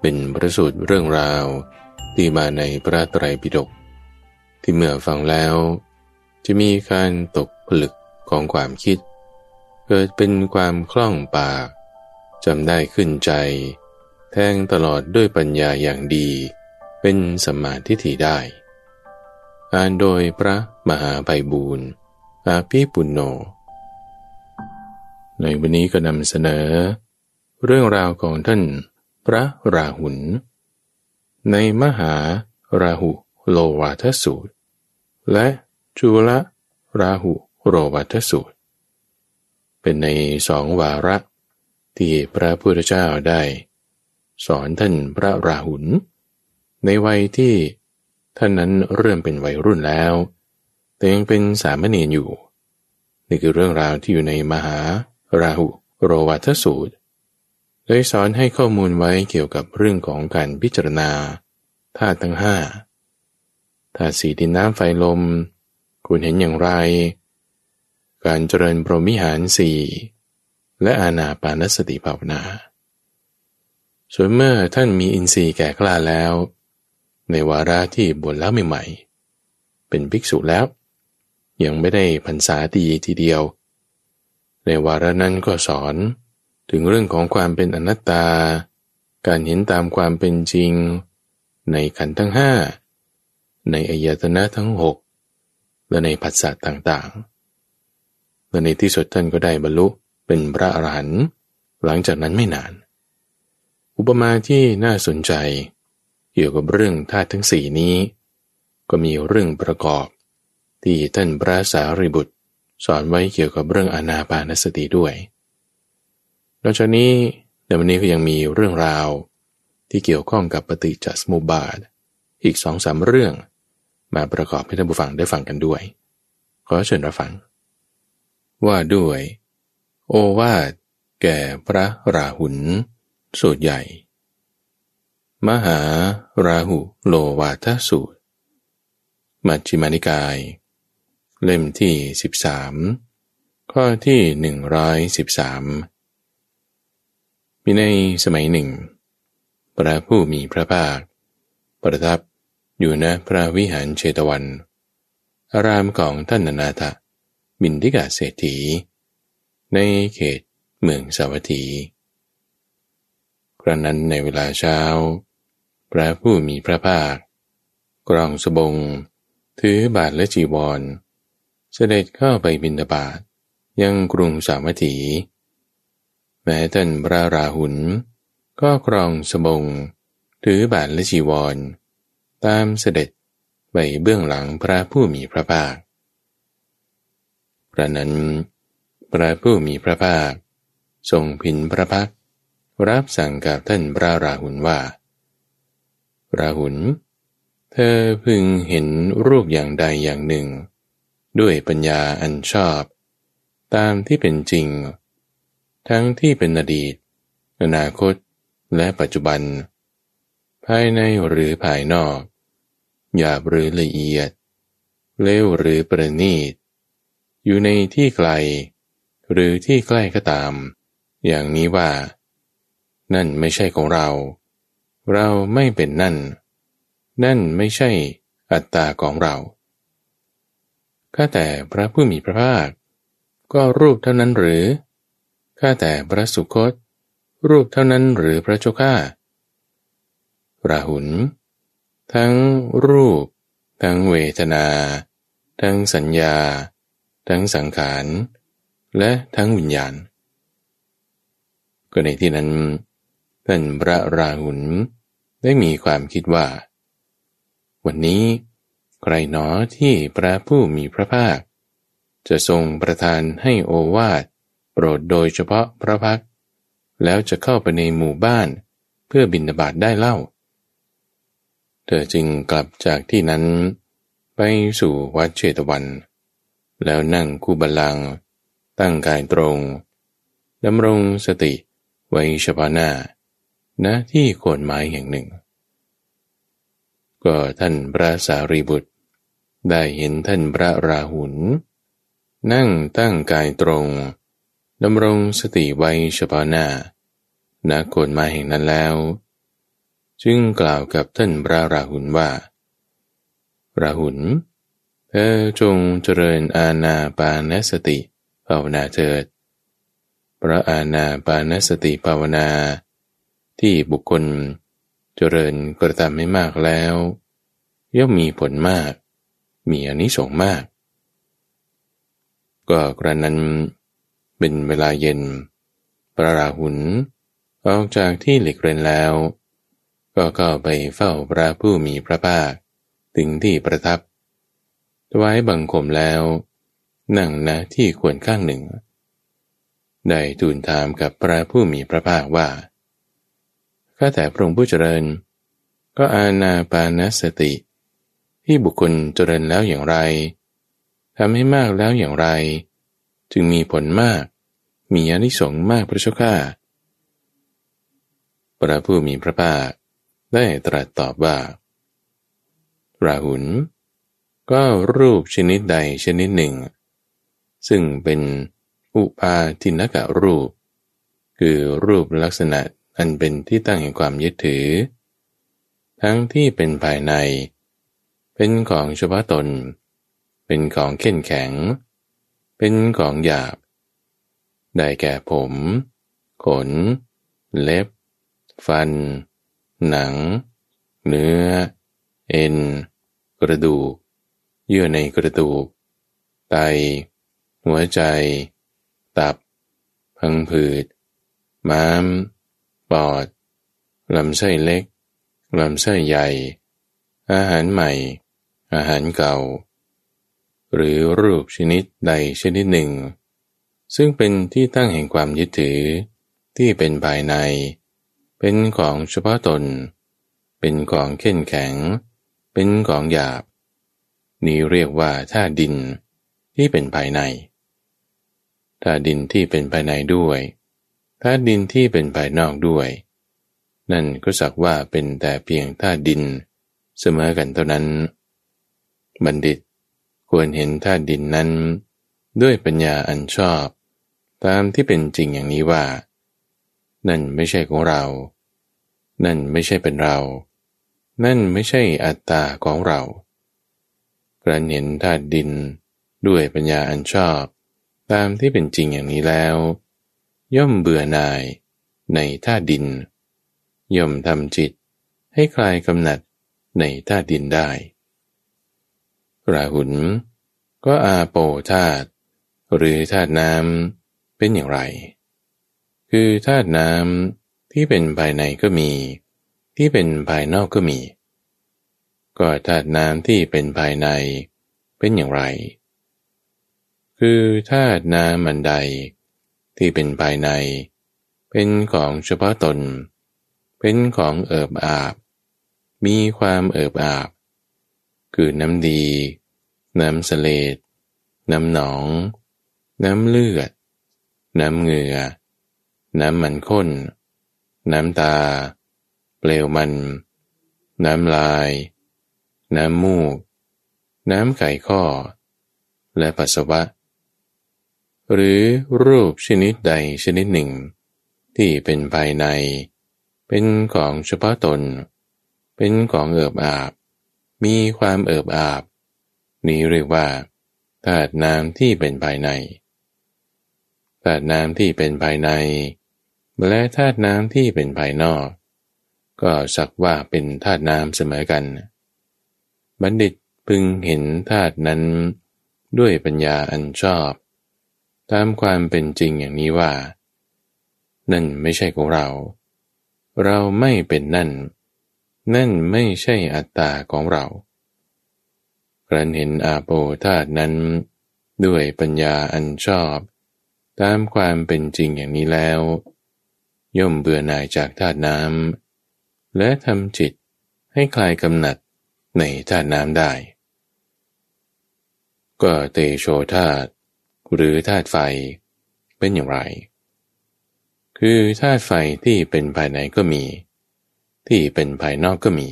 เป็นประสูตรเรื่องราวที่มาในพระไตรปิฎกที่เมื่อฟังแล้ว จะมีการตกผลึกของความคิด เกิดเป็นความคล่องปากจำได้ขึ้นใจ แทงตลอดด้วยปัญญาอย่างดี เป็นสมาทิฏฐิได้อ่านโดยพระมหาไพบูรณ์อาภิปุณโญในวันนี้ก็นำเสนอ เรื่องราวของท่าน พระราหุลในมหาราหุโลวาทสูตร และจุลราหุโรวาทสูตร เป็นในสองวาระที่พระพุทธเจ้าได้ สอนท่านพระราหุลในวัยที่ท่านนั้นเริ่มเป็นวัยรุ่นแล้ว แต่ยังเป็นสามเณรอยู่ นี่คือเรื่องราวที่อยู่ในมหาราหุโรวาทสูตร โดยสอนให้ข้อมูลไว้เกี่ยวกับเรื่องของการพิจารณาธาตุทั้งห้าธาตุสีดินน้ำไฟลม คุณเห็นอย่างไร การเจริญพรหมิหารสี่และอาณาปานสติภาวนา ส่วนเมื่อท่านมีอินทรีย์แก่กล้าแล้ว ในวาระที่บวชแล้วใหม่ๆ เป็นภิกษุแล้ว ยังไม่ได้พรรษาตีทีเดียว ในวาระนั้นก็สอน ถึงเรื่องของความเป็นอนัตตา การเห็นตามความเป็นจริง ในขันธ์ทั้งห้าในอายตนะทั้งหกและในผัสสะต่างๆ และในที่สุดท่านก็ได้บรรลุเป็นพระอรหันต์หลังจากนั้นไม่นาน อุปมาที่น่าสนใจ เกี่ยวกับเรื่องธาตุทั้งสี่นี้ ก็มีเรื่องประกอบ ที่ท่านพระสารีบุตร สอนไว้เกี่ยวกับเรื่องอนาปานสติด้วย นอกจากนี้ในวันนี้ก็ยังมีเรื่องราวที่เกี่ยวข้องกับปฏิจจสมุปบาท อีกสองสามเรื่อง มาประกอบให้ท่านผู้ฟังได้ฟังกันด้วย ขอเชิญรับฟัง ว่าด้วย โอวาทแก่พระราหุลสูตรใหญ่ มหาราหุโลวาทสูตร มัชฌิมานิกาย เล่มที่ 13 ข้อที่ 113 มีในสมัยหนึ่ง พระผู้มีพระภาค ประทับอยู่ณพระวิหารเชตวัน อารามของท่านนาถบินทิกาเศรษฐี ในเขตเมืองสาวัตถี ครั้นั้นในเวลาเช้า พระผู้มีพระภาค กรองสบง ถือบาทและจีวร เสด็จเข้าไปบินตบาทยังกรุงสาวัตถี แม้ท่านพระราหุลก็ครองสบง ถือบาทและจีวร ตามเสด็จไปเบื้องหลังพระผู้มีพระภาคพระนั้น พระผู้มีพระภาค ทรงพินพระพักรับสั่งกับท่านพระราหุลว่า ราหุล เธอพึงเห็นรูปอย่างใดอย่างหนึ่ง ด้วยปัญญาอันชอบ ตามที่เป็นจริง ทั้งที่เป็นอดีต อนาคต และปัจจุบัน ภายในหรือภายนอก หยาบหรือละเอียด เลวหรือประณีต อยู่ในที่ไกล หรือที่ใกล้ก็ตาม อย่างนี้ว่า นั่นไม่ใช่ของเรา เราไม่เป็นนั่น นั่นไม่ใช่อัตตาของเราข้าแต่พระผู้มีพระภาค ก็รูปเท่านั้นหรือ ข้าแต่พระสุคต รูปเท่านั้นหรือพระเจ้าข้าราหุล ทั้งรูป ทั้งเวทนา ทั้งสัญญา ทั้งสังขาร และทั้งวิญญาณ ก็ในที่นั้นท่านพระราหุลได้มีความคิดว่า วันนี้ใครหนอที่พระผู้มีพระภาค จะทรงประทานให้โอวาท ปรดโดยเฉพาะพระพัก แล้วจะเข้าไปในหมู่บ้านเพื่อบินบาตได้เล่า เธอจึงกลับจากที่นั้น ไปสู่วัดเชตวัน แล้วนั่งคู่บาลัง ตั้งกายตรงดำรงสติไว้เฉพาะหน้าณที่โคนไม้แห่งหนึ่ง ก็ท่านพระสารีบุตร ได้เห็นท่านพระราหุลนั่งตั้งกายตรง ดำรงสติไว้เฉพาะหน้าณโคนม้แห่งนั้นแล้ว จึงกล่าวกับท่านพระราหุลว่า ราหุลเธอจงเจริญอาณาปานสติภาวนาเถิด พระอาณาปานสติภาวนา ที่บุคคลเจริญกระทำให้มากแล้ว ย่อมมีผลมาก มีอนิสงส์มาก ก็กระนั้น เป็นเวลาเย็น พระราหุลออกจากที่หลีกเรนแล้ว ก็เข้าไปเฝ้าพระผู้มีพระภาคถึงที่ประทับถวายบังคมแล้ว นั่งณที่ควรข้างหนึ่ง ได้ทูลถามกับพระผู้มีพระภาคว่า ข้าแต่พระองค์ผู้เจริญ ก็อาณาปานสติ ที่บุคคลเจริญแล้วอย่างไรทำให้มากแล้วอย่างไร จึงมีผลมาก มีอนิสงส์มากพระเจ้าข้าพระผู้มีพระภาคได้ตรัสตอบว่า ราหุลก็รูปชนิดใดชนิดหนึ่ง ซึ่งเป็นอุปาทินกะรูป คือรูปลักษณะอันเป็นที่ตั้งแห่งความยึดถือ ทั้งที่เป็นภายใน เป็นของเฉพาะตน เป็นของเข้นแข็ง เป็นของหยาบ ได้แก่ผม ขน เล็บ ฟัน หนัง เนื้อ เอ็น กระดูก เยื่อในกระดูก ไต หัวใจ ตับ พังผืด ม้าม ปอด ลำไส้เล็ก ลำไส้ใหญ่ อาหารใหม่ อาหารเก่า หรือรูปชนิดใดชนิดหนึ่ง ซึ่งเป็นที่ตั้งแห่งความยึดถือที่เป็นภายใน เป็นของเฉพาะตน เป็นของเข้นแข็ง เป็นของหยาบ นี้เรียกว่าธาตุดินที่เป็นภายในธาตุดินที่เป็นภายในด้วยธาตุดินที่เป็นภายนอกด้วย นั่นก็สักว่าเป็นแต่เพียงธาตุดิน เสมอกันเท่านั้น บัณฑิต ควรเห็นธาตุดินนั้น ด้วยปัญญาอันชอบ ตามที่เป็นจริงอย่างนี้ว่า นั่นไม่ใช่ของเรา นั่นไม่ใช่เป็นเรา นั่นไม่ใช่อัตตาของเรากระเห็นธาตุดิน ด้วยปัญญาอันชอบ ตามที่เป็นจริงอย่างนี้แล้ว ย่อมเบื่อหน่ายในท่าดิน ย่อมทำจิตให้คลายกำหนัดในท่าดินได้ ราหุลก็อาโปธาตุหรือธาตุน้ำเป็นอย่างไร คือธาตุน้ำที่เป็นภายในก็มี ที่เป็นภายนอกก็มี ก็ธาตุน้ำที่เป็นภายในเป็นอย่างไร คือธาตุน้ำมันใด ที่เป็นภายใน เป็นของเฉพาะตน เป็นของเอิบอาบ มีความเอิบอาบ คือน้ำดี น้ำเสลดน้ำหนอง น้ำเลือด น้ำเหงื่อ น้ำมันข้น น้ำตา เปลวมัน น้ำลาย น้ำมูก น้ำไข่ข้อ และปัสสาวะ หรือรูปชนิดใดชนิดหนึ่ง ที่เป็นภายใน เป็นของเฉพาะตน เป็นของเอิบอาบ มีความเอิบอาบ นี้เรียกว่าธาตุน้ำที่เป็นภายในธาตุน้ำที่เป็นภายใน และธาตุน้ำที่เป็นภายนอก ก็สักว่าเป็นธาตุน้ำเสมอกัน บัณฑิตพึงเห็นธาตุนั้น ด้วยปัญญาอันชอบ ตามความเป็นจริงอย่างนี้ว่า นั่นไม่ใช่ของเรา เราไม่เป็นนั่น นั่นไม่ใช่อัตตาของเรา ครั้นเห็นอาโปธาตุนั้น ด้วยปัญญาอันชอบ ตามความเป็นจริงอย่างนี้แล้ว ย่อมเบื่อหน่ายจากธาตุน้ำและทำจิตให้คลายกำหนัดในธาตุน้ำได้ ก็เตโชธาตุหรือธาตุไฟเป็นอย่างไร คือธาตุไฟที่เป็นภายในก็มี ที่เป็นภายนอกก็มี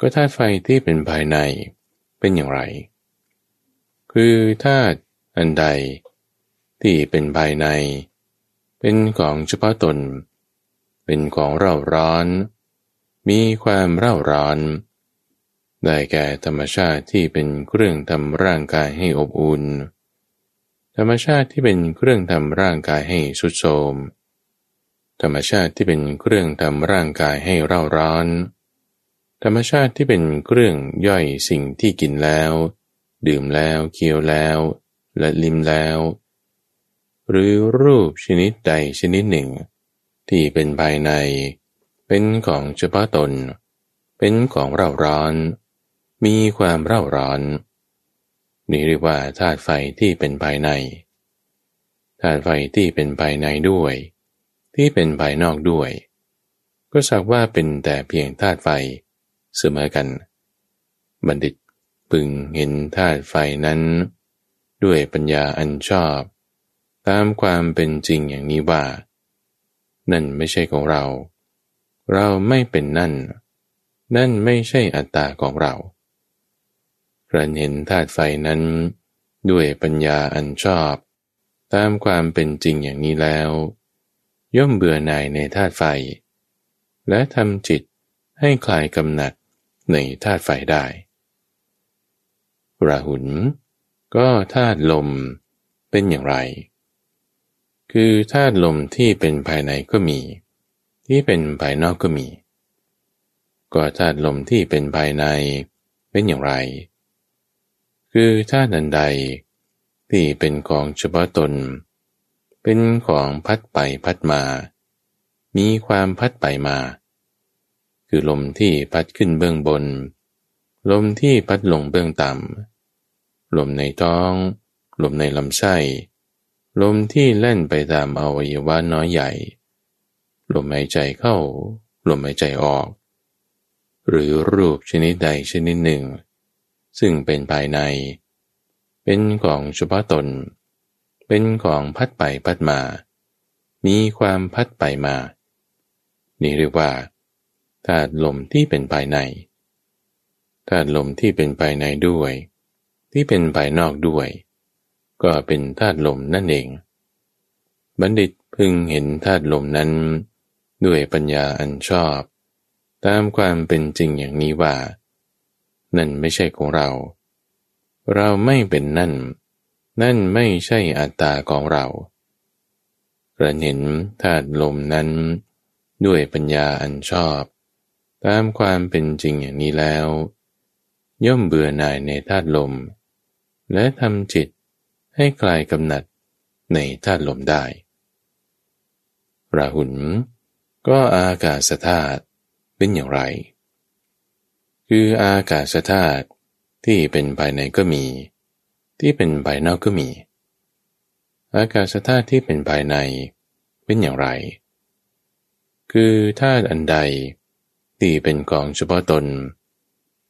ก็ธาตุไฟที่เป็นภายใน เป็นอย่างไร คือธาตุอันใดที่เป็นภายใน เป็นของเฉพาะตน เป็นของเร่าร้อน มีความเร่าร้อน ได้แก่ธรรมชาติที่เป็นเครื่องทำร่างกายให้อบอุ่น ธรรมชาติที่เป็นเครื่องทำร่างกายให้สุดโทมธรรมชาติที่เป็นเครื่องทำร่างกายให้เร่าร้อน ธรรมชาติที่เป็นเครื่องย่อยสิ่งที่กินแล้ว ดื่มแล้วเคี้ยวแล้ว และลิ้มแล้ว หรือรูปชนิดใดชนิดหนึ่ง ที่เป็นภายใน เป็นของเฉพาะตน เป็นของเร่าร้อน มีความเร่าร้อน นี่เรียกว่าธาตุไฟที่เป็นภายในธาตุไฟที่เป็นภายในด้วย ที่เป็นภายนอกด้วย ก็สักว่าเป็นแต่เพียงธาตุไฟ เสมอกัน บัณฑิตพึงเห็นธาตุไฟนั้น ด้วยปัญญาอันชอบ ตามความเป็นจริงอย่างนี้ว่า นั่นไม่ใช่ของเรา เราไม่เป็นนั่น นั่นไม่ใช่อัตตาของเราเราเห็นธาตุไฟนั้น ด้วยปัญญาอันชอบ ตามความเป็นจริงอย่างนี้แล้ว ย่อมเบื่อหน่ายในธาตุไฟ และทำจิตให้คลายกำหนัด ในธาตุไฟได้ ราหุลก็ธาตุลมเป็นอย่างไร คือธาตุลมที่เป็นภายในก็มี ที่เป็นภายนอกก็มี ก็ธาตุลมที่เป็นภายในเป็นอย่างไร คือธาตุอันใดที่เป็นของเฉพาะตน เป็นของพัดไปพัดมา มีความพัดไปมา คือลมที่พัดขึ้นเบื้องบน ลมที่พัดลงเบื้องต่ำ ลมในท้อง ลมในลำไส้ ลมที่เล่นไปตามอวัยวะน้อยใหญ่ ลมหายใจเข้า ลมหายใจออก หรือรูปชนิดใดชนิดหนึ่ง ซึ่งเป็นภายใน เป็นของเฉพาะตน เป็นของพัดไปพัดมา มีความพัดไปมา นี่เรียกว่า ธาตุลมที่เป็นภายในธาตุลมที่เป็นภายในด้วย ที่เป็นภายนอกด้วย ก็เป็นธาตุลมนั่นเอง บัณฑิตพึงเห็นธาตุลมนั้น ด้วยปัญญาอันชอบ ตามความเป็นจริงอย่างนี้ว่า นั่นไม่ใช่ของเรา เราไม่เป็นนั่น นั่นไม่ใช่อัตตาของเราเราเห็นธาตุลมนั้น ด้วยปัญญาอันชอบ ตามความเป็นจริงอย่างนี้แล้ว ย่อมเบื่อหน่ายในธาตุลม และทำจิตให้คลายกำหนัดในธาตุลมได้ ราหุลก็อากาศธาตุเป็นอย่างไร คืออากาศธาตุที่เป็นภายในก็มี ที่เป็นภายนอกก็มี อากาศธาตุที่เป็นภายในเป็นอย่างไร คือธาตุอันใด ที่เป็นของเฉพาะตน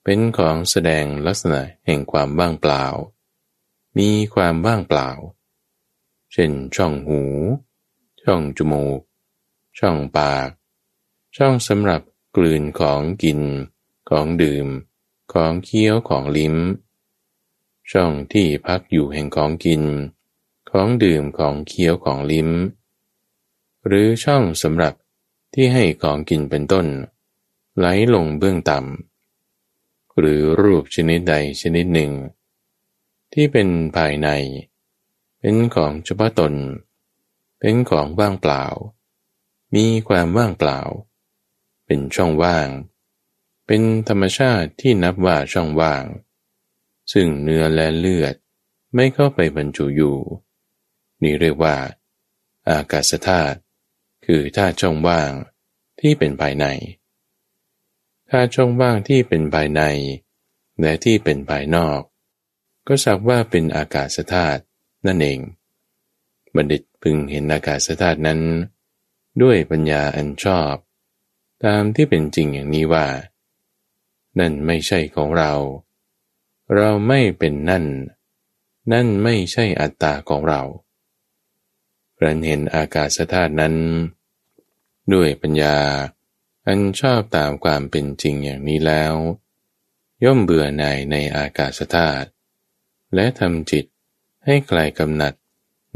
เป็นของแสดงลักษณะแห่งความว่างเปล่า มีความว่างเปล่า เช่นช่องหู ช่องจมูก ช่องปาก ช่องสำหรับกลืนของกิน ของดื่ม ของเคี้ยวของลิ้ม ช่องที่พักอยู่แห่งของกิน ของดื่มของเคี้ยวของลิ้ม หรือช่องสำหรับที่ให้ของกินเป็นต้น ไหลลงเบื้องต่ำหรือรูปชนิดใดชนิดหนึ่ง ที่เป็นภายใน เป็นของเฉพาะตน เป็นของว่างเปล่า มีความว่างเปล่า เป็นช่องว่าง เป็นธรรมชาติที่นับว่าช่องว่าง ซึ่งเนื้อและเลือดไม่เข้าไปบรรจุอยู่ นี่เรียกว่า อากาศธาตุคือธาตุช่องว่างที่เป็นภายใน ธาช่องว่างที่เป็นภายใน และที่เป็นภายนอก ก็สักว่าเป็นอากาศธาตุนั่นเอง บัณฑิตพึงเห็นอากาศธาตุนั้น ด้วยปัญญาอันชอบ ตามที่เป็นจริงอย่างนี้ว่า นั่นไม่ใช่ของเรา เราไม่เป็นนั่น นั่นไม่ใช่อัตตาของเรารันเห็นอากาศธาตุนั้น ด้วยปัญญา อันชอบตามความเป็นจริงอย่างนี้แล้ว ย่อมเบื่อหน่ายในอากาศธาตุและทำจิตให้คลายกำหนัด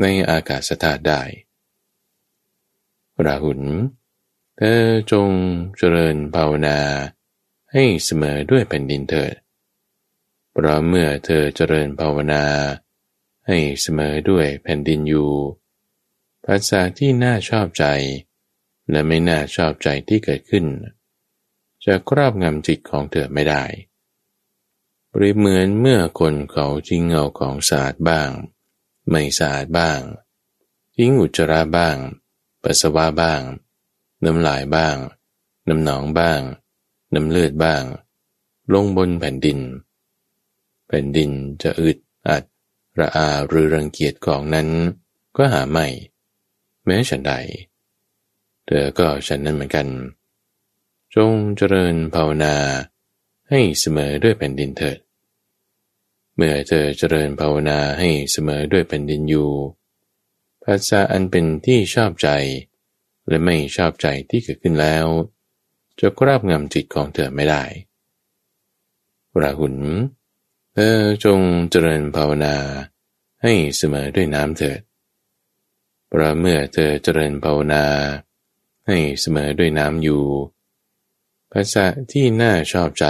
ในอากาศธาตุได้ ราหุลเธอจงเจริญภาวนา ให้เสมอด้วยแผ่นดินเถิด เพราะเมื่อเธอเจริญภาวนา ให้เสมอด้วยแผ่นดินอยู่ภาษาที่น่าชอบใจ และไม่น่าชอบใจที่เกิดขึ้น จะครอบงำจิตของเธอไม่ได้ปริเหมือนเมื่อคนเขาทิ้งเงาของสะอาดบ้าง ไม่สะอาดบ้าง ทิ้งอุจจาระบ้าง ปัสสาวะบ้าง น้ำลายบ้าง น้ำหนองบ้าง น้ำเลือดบ้าง ลงบนแผ่นดิน แผ่นดินจะอึดอัดระอาหรือรังเกียจของนั้นก็หาไม่ แม้ฉันใด เธอก็ฉันนั้นเหมือนกัน จงเจริญภาวนาให้เสมอด้วยแผ่นดินเถิด เมื่อเธอเจริญภาวนาให้เสมอด้วยแผ่นดินอยู่ภาษาอันเป็นที่ชอบใจ และไม่ชอบใจที่เกิดขึ้นแล้ว จะกราบงำจิตของเธอไม่ได้ ราหุลเธอจงเจริญภาวนาให้เสมอด้วยน้ำเถิดเพราะเมื่อเธอเจริญภาวนา ให้เสมอด้วยน้ำอยู่ ภาษาที่น่าชอบใจ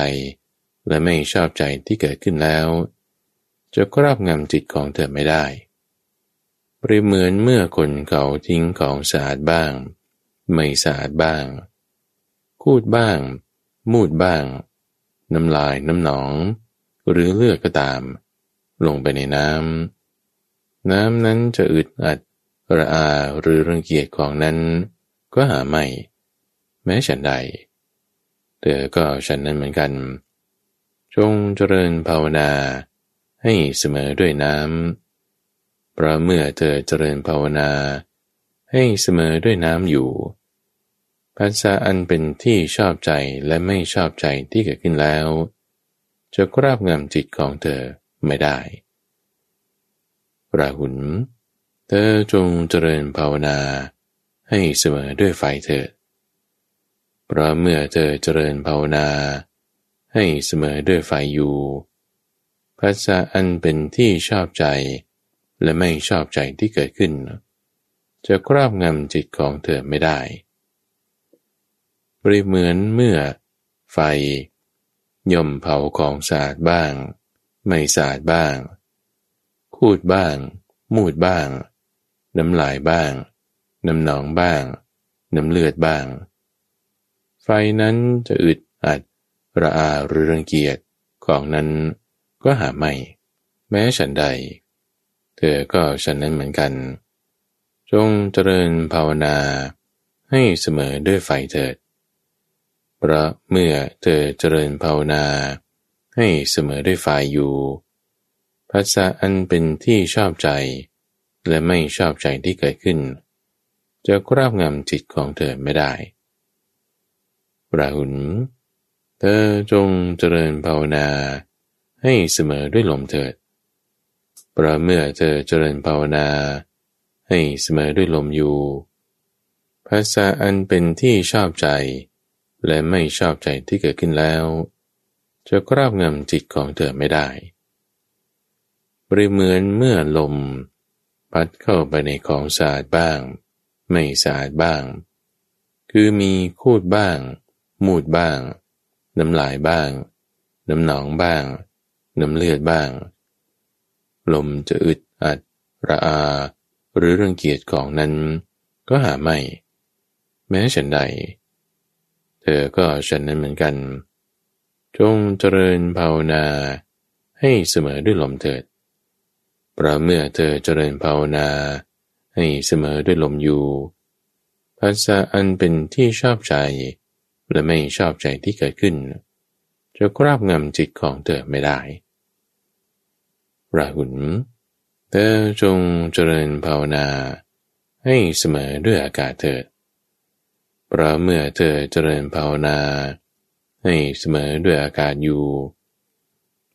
และไม่ชอบใจที่เกิดขึ้นแล้ว จะครอบงำจิตของเธอไม่ได้เปรียบเหมือนเมื่อคนเขาทิ้งของสะอาดบ้าง ไม่สะอาดบ้าง คูดบ้าง มูดบ้าง น้ำลายน้ำหนอง หรือเลือดก็ตาม ลงไปในน้ำน้ำนั้นจะอึดอัดระอาหรือรังเกียจของนั้น ก็หาไม่ แม้ฉันใด เธอก็ฉันนั้นเหมือนกัน จงเจริญภาวนา ให้เสมอด้วยน้ำเพราะเมื่อเธอเจริญภาวนา ให้เสมอด้วยน้ำอยู่ภาษาอันเป็นที่ชอบใจและไม่ชอบใจที่เกิดขึ้นแล้ว จะกราบงำจิตของเธอไม่ได้ ราหุลเธอจงเจริญภาวนา ให้เสมอด้วยไฟเถิด เพราะเมื่อเธอเจริญภาวนา ให้เสมอด้วยไฟอยู่ภาษาอันเป็นที่ชอบใจ และไม่ชอบใจที่เกิดขึ้น จะครอบงำจิตของเธอไม่ได้ปริเหมือนเมื่อ ไฟ ย่อมเผาของสะอาดบ้าง ไม่สะอาดบ้าง คูดบ้าง มูดบ้าง น้ำลายบ้าง น้ำหนองบ้าง น้ำเลือดบ้าง ไฟนั้นจะอึดอัดระอาหรือรังเกียจของนั้นก็หาไม่ แม้ฉันใด เธอก็ฉันนั้นเหมือนกัน จงเจริญภาวนาให้เสมอด้วยไฟเถิดเพราะเมื่อเธอเจริญภาวนา ให้เสมอด้วยไฟอยู่ภาษาอันเป็นที่ชอบใจ และไม่ชอบใจที่เกิดขึ้น จะครอบงำจิตของเธอไม่ได้ราหุลเธอจงเจริญภาวนาให้เสมอด้วยลมเถิดเพราะเมื่อเธอเจริญภาวนา ให้เสมอด้วยลมอยู่ ภาษาอันเป็นที่ชอบใจ และไม่ชอบใจที่เกิดขึ้นแล้ว จะครอบงำจิตของเธอไม่ได้บริเหมือนเมื่อลม พัดเข้าไปในของสะอาดบ้าง ไม่สะอาดบ้าง คือมีคูดบ้าง มูดบ้าง น้ำลายบ้าง น้ำหนองบ้าง น้ำเลือดบ้าง ลมจะอึดอัด ระอา หรือรังเกียจของนั้น ก็หาไม่ แม้ฉันใด เธอก็ฉันนั้นเหมือนกัน จงเจริญภาวนา ให้เสมอด้วยลมเถิดเพราะเมื่อเธอเจริญภาวนา ให้เสมอด้วยลมอยู่ภาษาอันเป็นที่ชอบใจ และไม่ชอบใจที่เกิดขึ้น จะครอบงำจิตของเธอไม่ได้ ราหุลเธอจงเจริญภาวนา ให้เสมอด้วยอากาศเถิดเพเพราะเมื่อเธอเจริญภาวนา ให้เสมอด้วยอากาศอยู่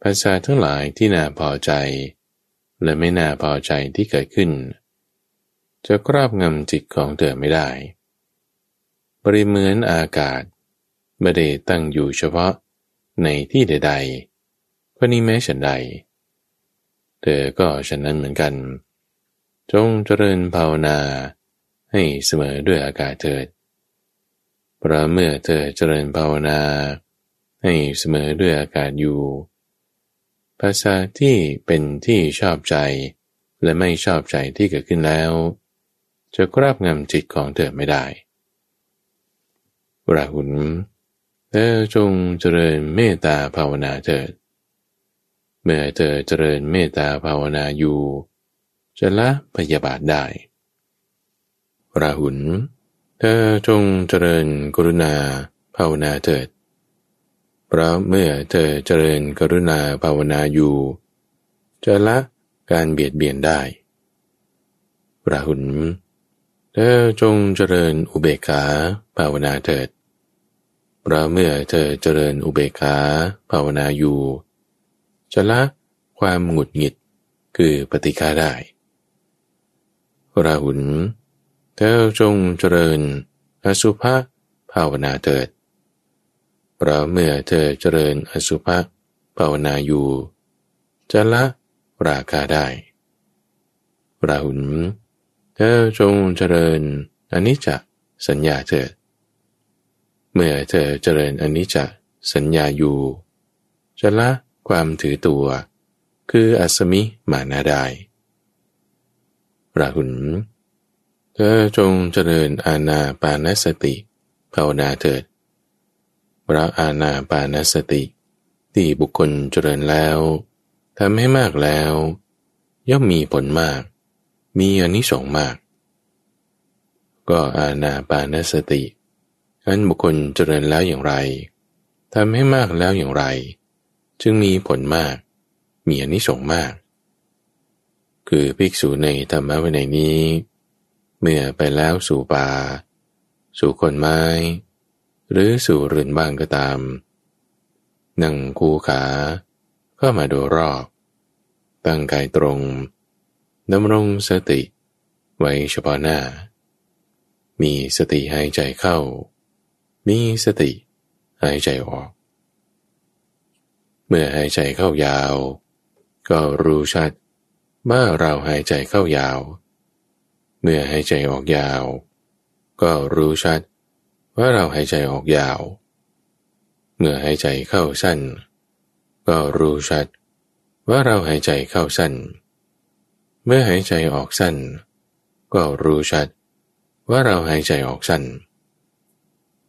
ภาษาทั้งหลายที่น่าพอใจ และไม่น่าพอใจที่เกิดขึ้น จะครอบงำจิตของเธอไม่ได้ปริเหมือนอากาศไม่ได้ตั้งอยู่เฉพาะในที่ใดๆเพราะนี้แม้ฉันใด เธอก็ฉันนั้นเหมือนกัน จงเจริญภาวนา ให้เสมอด้วยอากาศเถิดเพราะเมื่อเธอเจริญภาวนา ให้เสมอด้วยอากาศอยู่ ภาษาที่เป็นที่ชอบใจและไม่ชอบใจที่เกิดขึ้นแล้ว จะกราบงำจิตของเธอไม่ได้ ราหุนเธอจงเจริญเมตตาภาวนาเถิด เมื่อเธอเจริญเมตตาภาวนาอยู่ จะละพยาบาทได้ ราหุนเธอจงเจริญกรุณาภาวนาเถิด เพราะเมื่อเธอเจริญกรุณาภาวนาอยู่ จะละการเบียดเบียนได้ ราหุน เธอจงเจริญอุเบกขาภาวนาเถิดเพราะเมื่อเธอเจริญอุเบกขาภาวนาอยู่จะละความหงุดหงิดคือปฏิฆาได้ ราหุลเธอจงเจริญอสุภะภาวนาเถิดเพราะเมื่อเธอเจริญอสุภะภาวนาอยู่จะละราคาได้ ราหุล เธอจงเจริญอนิจจสัญญาเถิด เมื่อเธอเจริญอนิจจสัญญาอยู่จะละความถือตัว คืออัศมิมานาได้ราหุนเธอจงเจริญอาณาปานสติภาวนาเถิดพระอาณาปานสติ ที่บุคคลเจริญแล้วทำให้มากแล้ว ย่อมมีผลมาก มีอนิสงส์มาก ก็อาณาปานสติอันบุคคลเจริญแล้วอย่างไรทำให้มากแล้วอย่างไร จึงมีผลมาก มีอนิสงส์มาก คือภิกษุในธรรมะวินัยนี้ เมื่อไปแล้วสู่ป่า สู่คนไม้ หรือสู่เรือนบ้างก็ตาม นั่งคูขา เข้ามาโดยรอบ ตั้งกายตรง ดำรงสติไว้เฉพาะหน้า มีสติหายใจเข้า มีสติหายใจออก เมื่อหายใจเข้ายาว ก็รู้ชัดว่าเราหายใจเข้ายาว เมื่อหายใจออกยาว ก็รู้ชัด ว่าเราหายใจออกยาว เมื่อหายใจเข้าสั้น ก็รู้ชัด ว่าเราหายใจเข้าสั้น เมื่อหายใจออกสั้น ก็รู้ชัด ว่าเราหายใจออกสั้น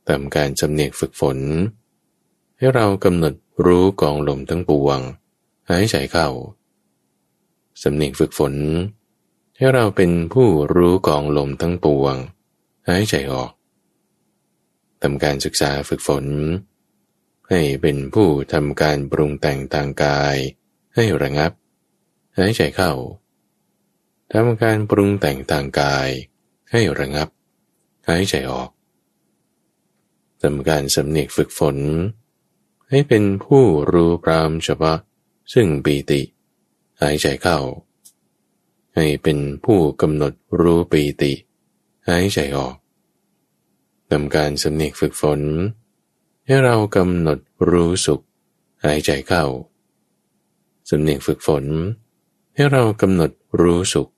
ตามการจำเนียกฝึกฝน ให้เรากำหนดรู้กองลมทั้งปวง หายใจเข้าสำเนียกฝึกฝน ให้เราเป็นผู้รู้กองลมทั้งปวง หายใจออกทำการศึกษาฝึกฝน ให้เป็นผู้ทำการปรุงแต่งทางกาย ให้ระงับ หายใจเข้า ทำการปรุงแต่งทางกายให้ระงับ หายใจออกทำการสำเนียกฝึกฝน ให้เป็นผู้รู้พรามเฉพาะซึ่งปีติ หายใจเข้า ให้เป็นผู้กำหนดรู้ปีติ หายใจออกทำการสำเนียกฝึกฝน ให้เรากำหนดรู้สุข หายใจเข้าสำเนียกฝึกฝน ให้เรากำหนดรู้สุข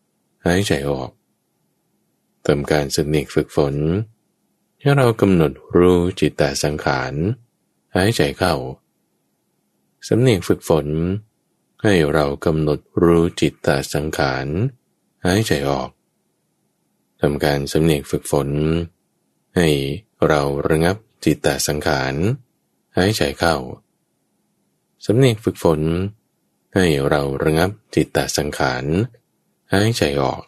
หายใจออกทำการสำเนียกฝึกฝน ให้เรากำหนดรู้จิตตสังขาร หายใจเข้าสำเนียงฝึกฝน ให้เรากำหนดรู้จิตตสังขาร หายใจออกทำการสำเนียงฝึกฝน ให้เราระงับจิตตสังขาร หายใจเข้าสำเนียงฝึกฝน ให้เราระงับจิตตสังขาร หายใจออก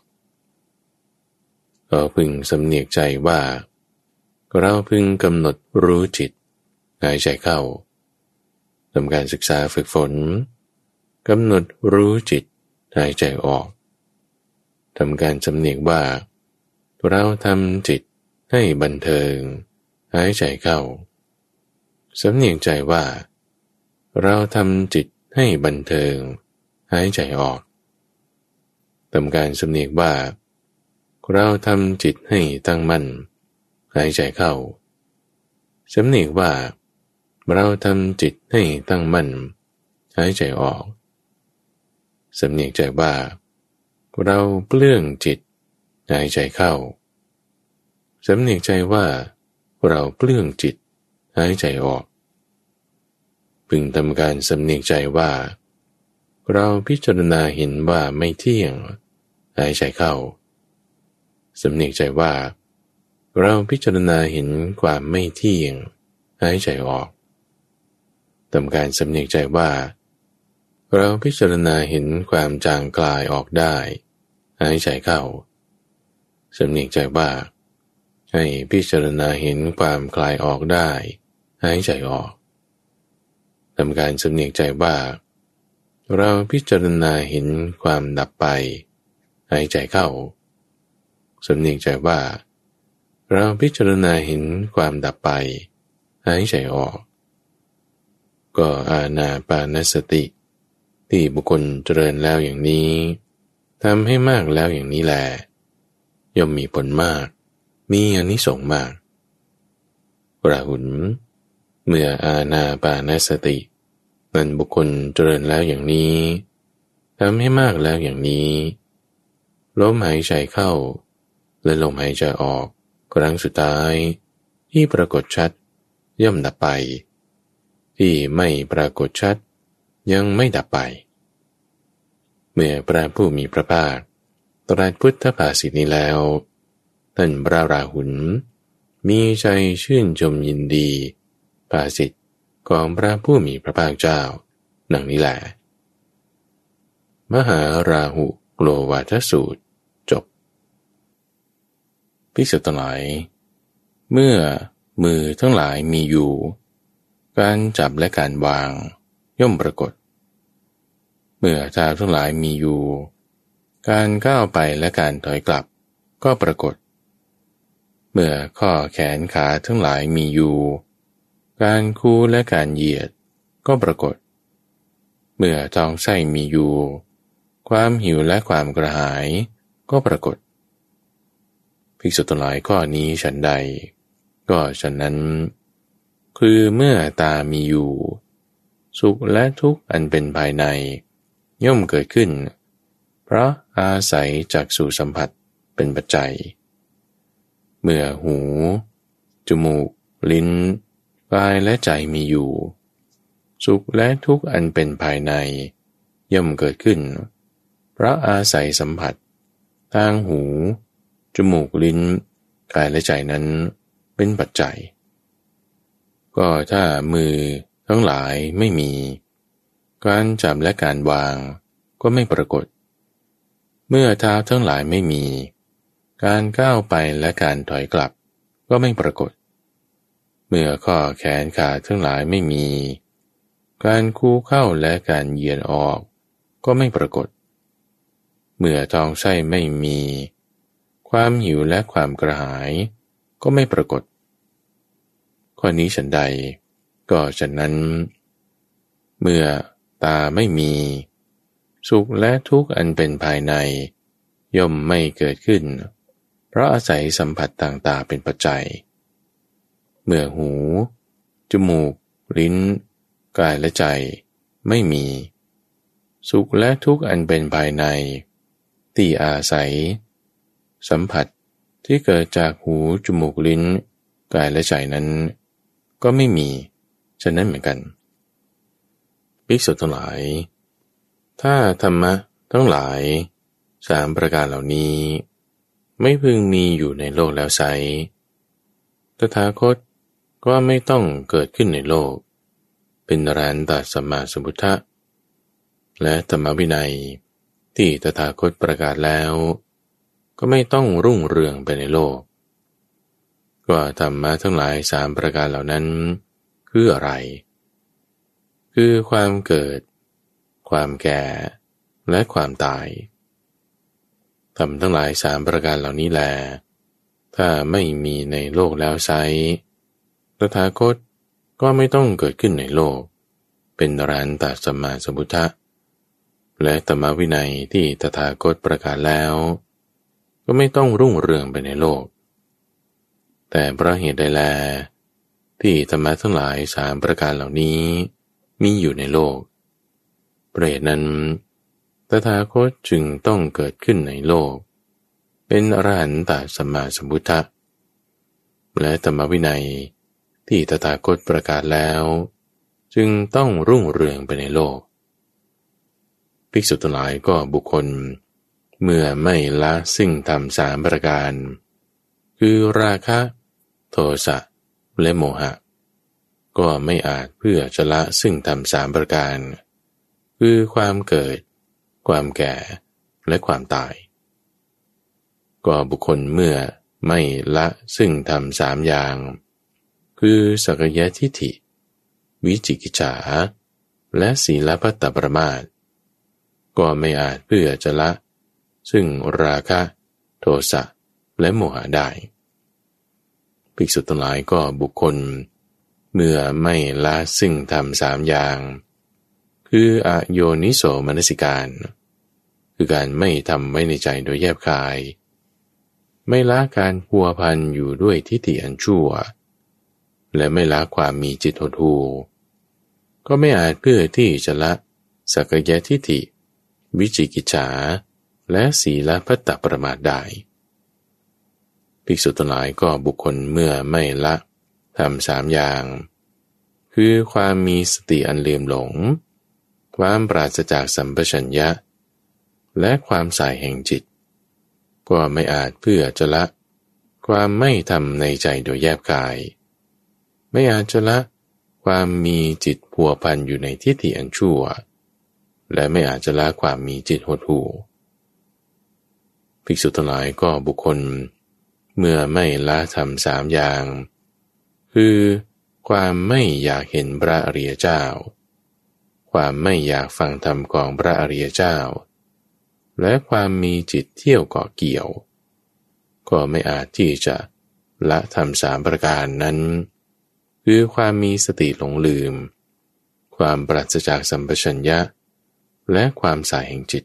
ก็พึงสำเนียกใจว่า เราพึงกำหนดรู้จิต หายใจเข้าทำการศึกษาฝึกฝนกำหนดรู้จิต หายใจออกทำการจำเนียกว่า เราทำจิตให้บันเทิง หายใจเข้าสำเนียงใจว่า เราทำจิตให้บันเทิง หายใจออก ทำการสำเนียงว่า เราทำจิตให้ตั้งมั่นหายใจเข้าสำเนียงว่า เราทำจิตให้ตั้งมั่นหายใจออกสำเนียงใจว่า เราเปลื้องจิตหายใจเข้าสำเนียงใจว่า เราเปลื้องจิตหายใจออกพึงทำการสำเนียงใจว่า เราพิจารณาเห็นว่าไม่เที่ยง หายใจเข้าสำเนียงใจว่า เราพิจารณาเห็นความไม่เที่ยงหายใจออกทำการสำเนียงใจว่า เราพิจารณาเห็นความจางกลายออกได้หายใจเข้าสำเนียงใจว่า ให้พิจารณาเห็นความคลายออกได้หายใจออกทำการสำเนียกใจว่า เราพิจารณาเห็นความดับไป หายใจเข้าสำเนียกใจว่า เราพิจารณาเห็นความดับไป หายใจออก ก็อาณาปานสติ ที่บุคคลเจริญแล้วอย่างนี้ทำให้มากแล้วอย่างนี้แหละย่อมมีผลมาก มีอนิสงส์มากราหุลเมื่ออาณาปานสตินั้นบุคคลเจริญแล้วอย่างนี้ทำให้มากแล้วอย่างนี้ ลมหายใจเข้า และลมหายใจออกครั้งสุดท้าย ที่ปรากฏชัด ย่อมดับไป ที่ไม่ปรากฏชัด ยังไม่ดับไป เมื่อพระผู้มีพระภาคตรัสพุทธภาษิตนี้แล้ว ท่านพระราหุลมีใจชื่นชมยินดีภาสิทธิ์ของพระผู้มีพระภาคเจ้าหนังนี้แหละ มหาราหุ โกลวาทสูตร จบ พิสุทธิ์หลาย เมื่อมือทั้งหลายมีอยู่ การจับและการวางย่อมปรากฏ เมื่อเท้าทั้งหลายมีอยู่ การก้าวไปและการถอยกลับก็ปรากฏ เมื่อข้อแขนขาทั้งหลายมีอยู่ การคูและการเหยียดก็ปรากฏ เมื่อท้องไส้มีอยู่ ความหิวและความกระหายก็ปรากฏ ภิกษุทั้งหลายข้อนี้ฉันใด ก็ฉันนั้น คือเมื่อตามีอยู่ สุขและทุกข์อันเป็นภายใน ย่อมเกิดขึ้น เพราะอาศัยจากสู่สัมผัสเป็นปัจจัย เมื่อหู จมูก ลิ้นกายและใจมีอยู่ สุขและทุกข์อันเป็นภายใน ย่อมเกิดขึ้น เพราะอาศัยสัมผัส ทางหู จมูกลิ้น กายและใจนั้นเป็นปัจจัย ก็ถ้ามือทั้งหลายไม่มี การจับและการวางก็ไม่ปรากฏ เมื่อเท้าทั้งหลายไม่มี การก้าวไปและการถอยกลับก็ไม่ปรากฏ เมื่อข้อแขนขาทั้งหลายไม่มี การคู่เข้าและการเยียนออกก็ไม่ปรากฏ เมื่อท้องไส้ไม่มี ความหิวและความกระหายก็ไม่ปรากฏ ข้อนี้ฉันใด ก็ฉะนั้น เมื่อตาไม่มี สุขและทุกข์อันเป็นภายใน ย่อมไม่เกิดขึ้น เพราะอาศัยสัมผัสต่างๆเป็นปัจจัย เมื่อหู จมูก ลิ้น กายและใจไม่มี สุขและทุกข์อันเป็นภายใน ที่อาศัย สัมผัสที่เกิดจากหูจมูกลิ้น กายและใจนั้น ก็ไม่มี ฉะนั้นเหมือนกันภิกษุทั้งหลาย ถ้าธรรมะทั้งหลายสามประการเหล่านี้ ไม่พึงมีอยู่ในโลกแล้วไซตถาคตก็ไม่ต้องเกิดขึ้นในโลก เป็นรานตัสมาสมุทธะและธรรมวินัย ที่ตถาคตประกาศแล้ว ก็ไม่ต้องรุ่งเรืองไปในโลกก็ธรรมะทั้งหลายสามประการเหล่านั้น คืออะไร คือความเกิด ความแก่ และความตายทำทั้งหลายสามประการเหล่านี้แล ถ้าไม่มีในโลกแล้วไซตถาคตก็ไม่ต้องเกิดขึ้นในโลก เป็นรันตสัมมาสัมพุทธะ และธรรมวินัยที่ตถาคตประกาศแล้ว ก็ไม่ต้องรุ่งเรืองไปในโลก แต่เพราะเหตุใดแล ที่ธรรมะทั้งหลายสามประการเหล่านี้มีอยู่ในโลกเปรตนั้นตถาคตจึงต้องเกิดขึ้นในโลก เป็นอรหันตสัมมาสัมพุทธะและธรรมวินัยที่ตถาคตประกาศแล้ว จึงต้องรุ่งเรืองไปในโลก ภิกษุทั้งหลายก็บุคคล เมื่อไม่ละสิ่งทำสามประการ คือราคะ โทสะและโมหะ ก็ไม่อาจเพื่อจะละซึ่งทำสามประการ คือความเกิด ความแก่ และความตาย ก็บุคคลเมื่อไม่ละซึ่งทำสามอย่าง คือสักยะทิฏฐิ วิจิกิจฉาและศีลพัตตปรมาต ก็ไม่อาจเพื่อจะละ ซึ่งราคะ โทสะและโมหะได้ ภิกษุทั้งหลายก็บุคคล เมื่อไม่ละซึ่งทำสามอย่าง คืออโยนิโสมนสิการ คือการไม่ทำไว้ในใจโดยแยบคาย ไม่ละการพัวพันอยู่ด้วยทิฏฐิอันชั่ว และไม่ละความมีจิตหดหูก็ไม่อาจเพื่อที่จะละสักยะทิฏฐิ วิจิกิจฉา และศีลพัตตประมาทได้ ภิกษุทั้งหลายก็บุคคลเมื่อไม่ละทำสามอย่าง คือความมีสติอันเลื่อมหลง ความปราศจากสัมปชัญญะ และความสายแห่งจิต ก็ไม่อาจเพื่อจะละ ความไม่ทำในใจโดยแยบกาย ไม่อาจจะละ ความมีจิตผัวพันอยู่ในทิฏฐิอันชั่ว และไม่อาจจะละความมีจิตหดหู่ภิกษุทั้งหลายก็บุคคล เมื่อไม่ละทำสามอย่าง คือความไม่อยากเห็นพระอริยเจ้า ความไม่อยากฟังธรรมของพระอริยเจ้า และความมีจิตเที่ยวเกาะเกี่ยว ก็ไม่อาจที่จะละทำสามประการนั้น คือความมีสติหลงลืม ความปราศจากสัมปชัญญะ และความสายแห่งจิต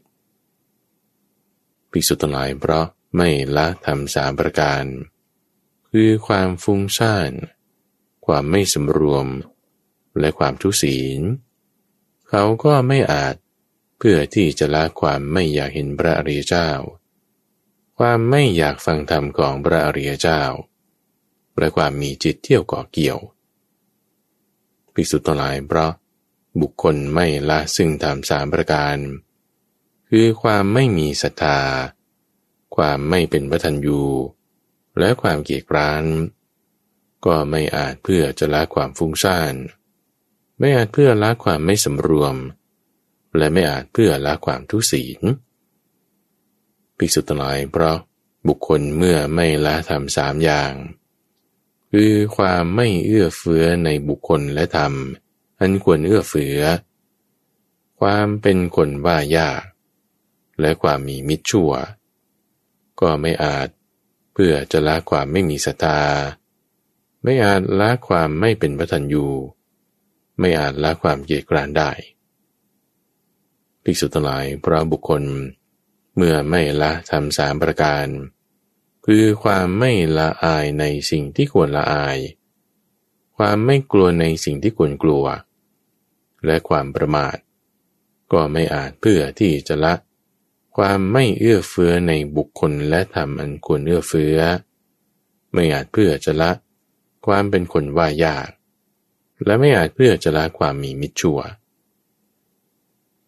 ภิกษุทั้งหลายเพราะไม่ละทำสามประการ คือความฟุ้งซ่าน ความไม่สำรวม และความทุศีล เขาก็ไม่อาจเพื่อที่จะละความไม่อยากเห็นพระอริยเจ้า ความไม่อยากฟังธรรมของพระอริยเจ้า และความมีจิตเที่ยวก่อเกี่ยวภิกษุทั้งหลายเพราะ บุคคลไม่ละซึ่งธรรมสามประการ คือความไม่มีศรัทธา ความไม่เป็นพระทัญยูและความเกียจคร้าน ก็ไม่อาจเพื่อจะละความฟุ้งซ่าน ไม่อาจเพื่อละความไม่สำรวม และไม่อาจเพื่อละความทุศีลภิกษุทั้งหลายเพราะบุคคลเมื่อไม่ละทำสามอย่าง คือความไม่เอื้อเฟื้อในบุคคลและธรรม อันควรเอื้อเฟื้อความเป็นคนว่ายาก และความมีมิจฉวก็ไม่อาจเพื่อจะละความไม่มีศรัทธาไม่อาจละความไม่เป็นพระทัญยูไม่อาจละความเกียกรานได้ภิกษุทั้งหลายพระบุคคล เมื่อไม่ละทำสามประการ คือความไม่ละอายในสิ่งที่ควรละอาย ความไม่กลัวในสิ่งที่ควรกลัว และความประมาท ก็ไม่อาจเพื่อที่จะละ ความไม่เอื้อเฟื้อในบุคคลและธรรมอันควรเอื้อเฟื้อ ไม่อาจเพื่อจะละ ความเป็นคนว่ายาก และไม่อาจเพื่อจะละความมีมิจฉา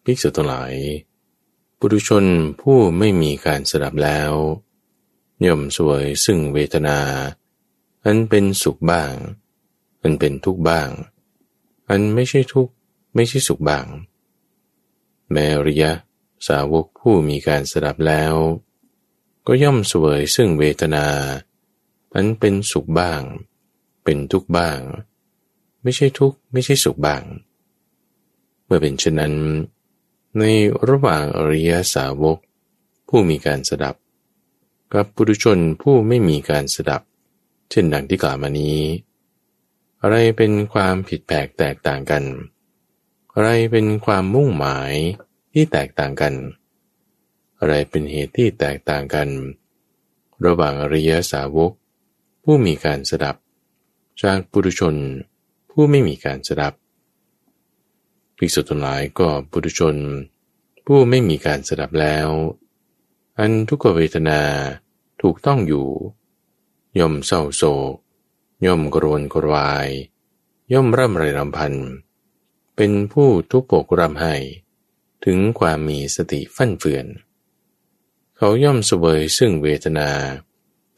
ภิกษุทั้งหลาย ปุถุชนผู้ไม่มีการสดับแล้ว ย่อมสวยซึ่งเวทนา อันเป็นสุขบ้าง อันเป็นทุกข์บ้าง อันไม่ใช่ทุกข์ ไม่ใช่สุขบ้าง แมริยะ สาวกผู้มีการสดับแล้ว ก็ย่อมสวยซึ่งเวทนา อันเป็นสุขบ้าง เป็นทุกข์บ้าง ไม่ใช่ทุกข์ไม่ใช่สุขบ้าง เมื่อเป็นเช่นนั้น ในระหว่างอริยสาวก ผู้มีการสดับ กับปุถุชนผู้ไม่มีการสดับ เช่นดังที่กล่าวมานี้ อะไรเป็นความผิดแปลกแตกต่างกัน อะไรเป็นความมุ่งหมายที่แตกต่างกัน อะไรเป็นเหตุที่แตกต่างกัน ระหว่างอริยสาวก ผู้มีการสดับ จากปุถุชนผู้ไม่มีการสดับภิกษุทั้งหลายก็ปุถุชน ผู้ไม่มีการสดับแล้ว อันทุกขเวทนาถูกต้องอยู่ ย่อมเศร้าโศก ย่อมกรวนกรวาย ย่อมร่ำไรรำพัน เป็นผู้ทุกปกรำให้ถึงความมีสติฟั่นเฟือน เขาย่อมเสวยซึ่งเวทนา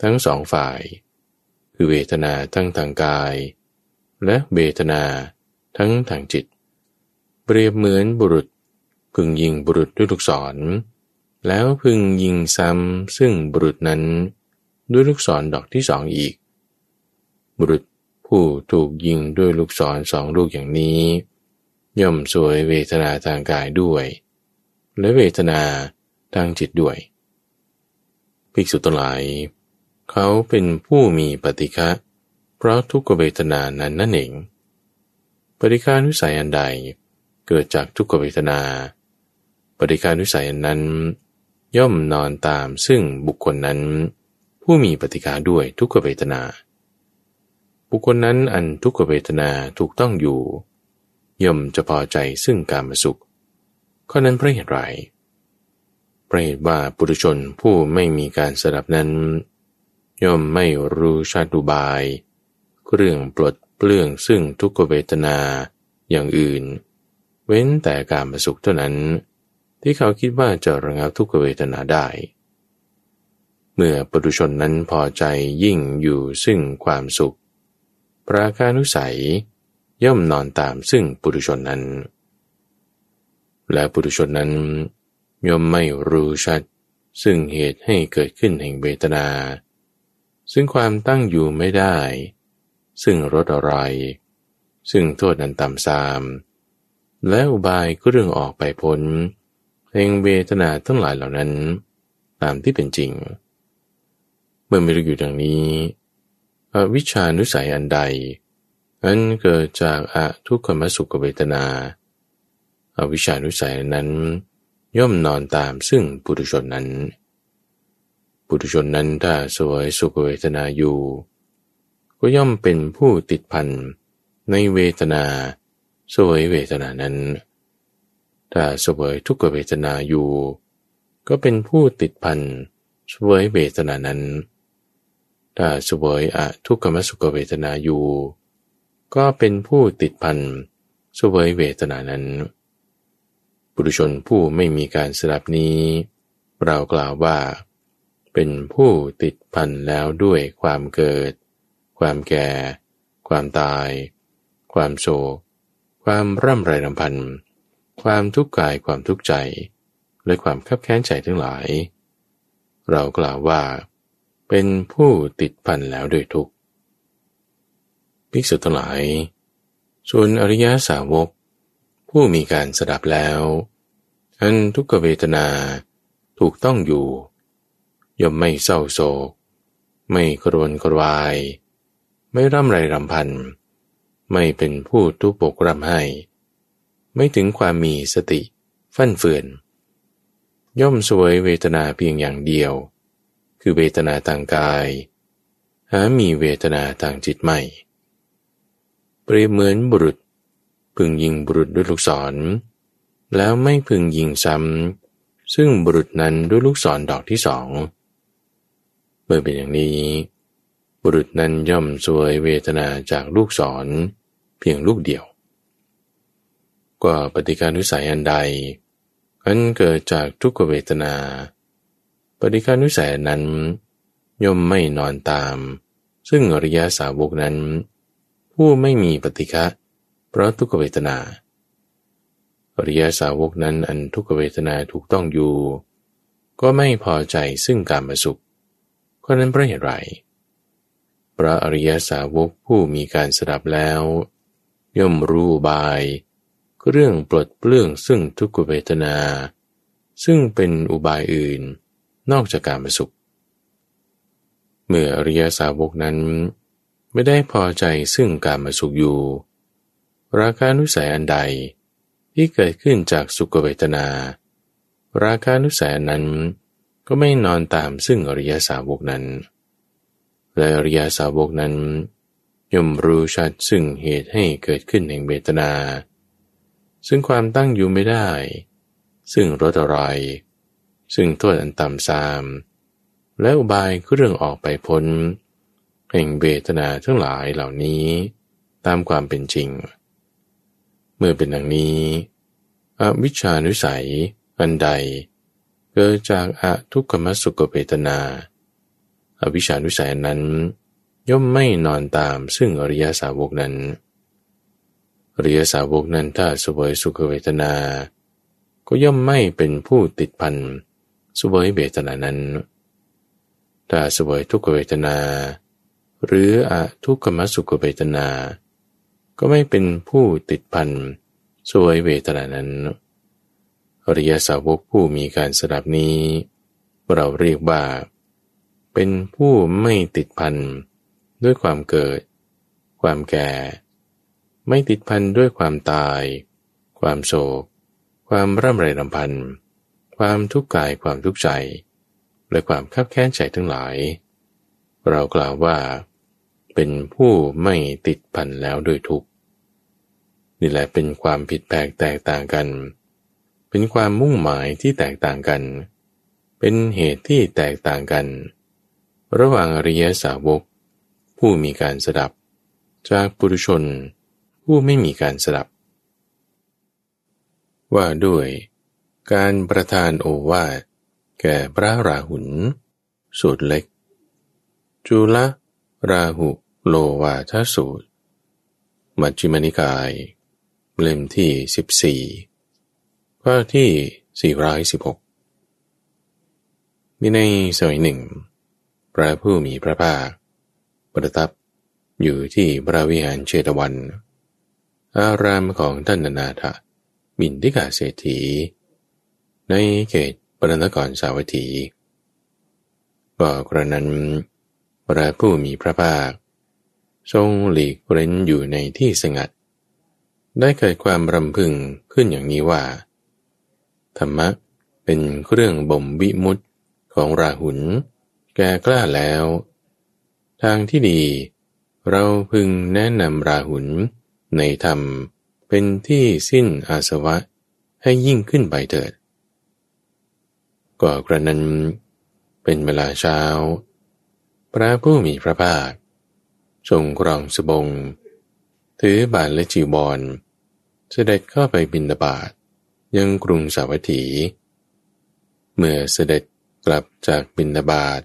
ทั้งสองฝ่าย คือเวทนาทั้งทางกาย และเวทนาทั้งทางจิต เปรียบเหมือนบุรุษพึงยิงบุรุษด้วยลูกศร แล้วพึงยิงซ้ำซึ่งบุรุษนั้นด้วยลูกศรดอกที่สองอีก บุรุษผู้ถูกยิงด้วยลูกศรสองลูกอย่างนี้ ย่อมสวยเวทนาทางกายด้วย และเวทนาทางจิตด้วย ภิกษุทั้งหลาย เขาเป็นผู้มีปฏิฆะเพราะทุกขเวทนานั้นนั่นเอง ปฏิฆานุสัยอันใดเกิดจากทุกขเวทนา ปฏิฆานุสัยอันนั้น ย่อมนอนตามซึ่งบุคคลนั้น ผู้มีปฏิฆาด้วยทุกขเวทนา บุคคลนั้นอันทุกขเวทนาถูกต้องอยู่ ย่อมจะพอใจซึ่งการมาสุข ข้อนั้นเพราะเหตุไรเพราะเหตุว่าปุถุชนผู้ไม่มีการสดับนั้น ย่อมไม่รู้ชาติบาย เรื่องปลดเปลื้องซึ่งทุกขเวทนาอย่างอื่น เว้นแต่การมาสุขเท่านั้น ที่เขาคิดว่าจะระงับทุกขเวทนาได้ เมื่อปุถุชนนั้นพอใจยิ่งอยู่ซึ่งความสุข ปราการุสัย ย่อมนอนตามซึ่งปุถุชนนั้น และปุถุชนนั้น ย่อมไม่รู้ชัด ซึ่งเหตุให้เกิดขึ้นแห่งเวทนา ซึ่งความตั้งอยู่ไม่ได้ ซึ่งรสอะไร ซึ่งโทษนันต่ำซาม และอุบายก็เรื่องออกไปพ้นแห่งเวทนาทั้งหลายเหล่านั้น ตามที่เป็นจริง เมื่อไม่รู้อยู่ดังนี้อวิชานุสัยอันใด อันเกิดจากอะทุกขมสุขเวทนาอวิชานุสัยนั้น ย่อมนอนตามซึ่งปุถุชนนั้น ปุถุชนนั้นถ้าสวยสุขเวทนาอยู่ ก็ย่อมเป็นผู้ติดพันในเวทนาสวยเวทนานั้น ถ้าสวยทุกขเวทนาอยู่ ก็เป็นผู้ติดพันสวยเวทนานั้น ถ้าสวยอะทุกขมสุขเวทนาอยู่ ก็เป็นผู้ติดพันสวยเวทนานั้นบุรุชนผู้ไม่มีการสลับนี้ เรากล่าวว่า เป็นผู้ติดพันแล้วด้วยความเกิด ความแก่ ความตาย ความโศก ความร่ำไรรำพัน ความทุกข์กายความทุกข์ใจ และความขับแค้นใจทั้งหลาย เรากล่าวว่า เป็นผู้ติดพันแล้วโดยทุก ภิกษุทั้งหลาย ส่วนอริยสาวก ผู้มีการสดับแล้วอันทุกเวทนาถูกต้องอยู่ ย่อมไม่เศร้าโศก ไม่กรวนกรวาย ไม่ร่ำไรรำพัน ไม่เป็นผู้ทุปกรำให้ ไม่ถึงความมีสติฟั่นเฟือน ย่อมสวยเวทนาเพียงอย่างเดียว คือเวทนาทางกาย หามีเวทนาทางจิตไม่ เปรียบเหมือนบุรุษ พึงยิงบุรุษด้วยลูกศร แล้วไม่พึงยิงซ้ำ ซึ่งบุรุษนั้นด้วยลูกศรดอกที่สองเมื่อเป็นอย่างนี้ บุรุษนั้นย่อมสวยเวทนาจากลูกศรเพียงลูกเดียวก็ปฏิการนุสัยอันใด อันเกิดจากทุกขเวทนา ปฏิฆานุสัยนั้นย่อมไม่นอนตาม ซึ่งอริยสาวกนั้น ผู้ไม่มีปฏิฆะเพราะทุกขเวทนาอริยสาวกนั้นอันทุกขเวทนาถูกต้องอยู่ ก็ไม่พอใจซึ่งการมาสุขก็นั้นเพราะเหตุไรพระอริยสาวกผู้มีการสดับแล้ว ย่อมรู้บาย เรื่องปลดเปลื้องซึ่งทุกขเวทนา ซึ่งเป็นอุบายอื่นนอกจากการมาสุข เมื่ออริยสาวกนั้น ไม่ได้พอใจซึ่งการมาสุขอยู่ ราคานุสัยอันใดที่เกิดขึ้นจากสุขเวทนา ราคานุสัยนั้นก็ไม่นอนตามซึ่งอริยสาวกนั้น และอริยสาวกนั้นย่อมรู้ชัดซึ่งเหตุให้เกิดขึ้นแห่งเวทนา ซึ่งความตั้งอยู่ไม่ได้ ซึ่งรสอะไรซึ่งโทษอันต่ำซาม และอุบายเครื่องออกไปพ้น แห่งเวทนาทั้งหลายเหล่านี้ตามความเป็นจริง เมื่อเป็นดังนี้ อวิชานุสัย อันใด เกิดจากอะทุกขมสุขเวทนา อวิชานุสัยนั้น ย่อมไม่นอนตามซึ่งอริยสาวกนั้นอริยสาวกนั้นถ้าสวยสุขเวทนา ก็ย่อมไม่เป็นผู้ติดพันสวยเวทนานั้น ถ้าสวยทุกขเวทนา หรืออะทุกขมสุขเวทนา ก็ไม่เป็นผู้ติดพันสวยเวทนานั้นอริยสาวกผู้มีการสดับนี้ เราเรียกว่า เป็นผู้ไม่ติดพันด้วยความเกิด ความแก่ ไม่ติดพันด้วยความตาย ความโศก ความร่ำไรรำพันความทุกข์กายความทุกข์ใจ และความคับแค้นใจทั้งหลาย เรากล่าวว่า เป็นผู้ไม่ติดพันแล้วด้วยทุกข์นี่แหละเป็นความผิดแปลกแตกต่างกัน เป็นความมุ่งหมายที่แตกต่างกัน เป็นเหตุที่แตกต่างกัน ระหว่างอริยสาวก ผู้มีการสดับ จากปุถุชน ผู้ไม่มีการสดับ ว่าด้วยการประทานโอวาทแก่พระราหุลสูตรเล็ก จุลราหุ โลวาทสูตร มัจจิมนิกาย เล่มที่ 14 ข้อที่ 416 มีในสมัยหนึ่ง พระผู้มีพระภาค ประทับอยู่ที่พระวิหารเชตวัน อารามของท่านนาถบินทิกาเศรษฐี ในเขตปรนครสาวัตถีก็กระนั้นพระผู้มีพระภาค ทรงหลีกเร้นอยู่ในที่สงัด ได้เกิดความรำพึงขึ้นอย่างนี้ว่า ธรรมะเป็นเครื่องบ่มวิมุตของราหุล แก่กล้าแล้ว ทางที่ดี เราพึงแนะนำราหุล ในธรรมเป็นที่สิ้นอาสวะให้ยิ่งขึ้นไปเถิด ก็กระนั้นเป็นเวลาเช้า พระผู้มีพระภาค ทรงกรองสบง ถือบาทและจีบอลเสด็จเข้าไปบินบาตยังกรุงสาวัตถี เมื่อเสด็จกลับจากบินบาต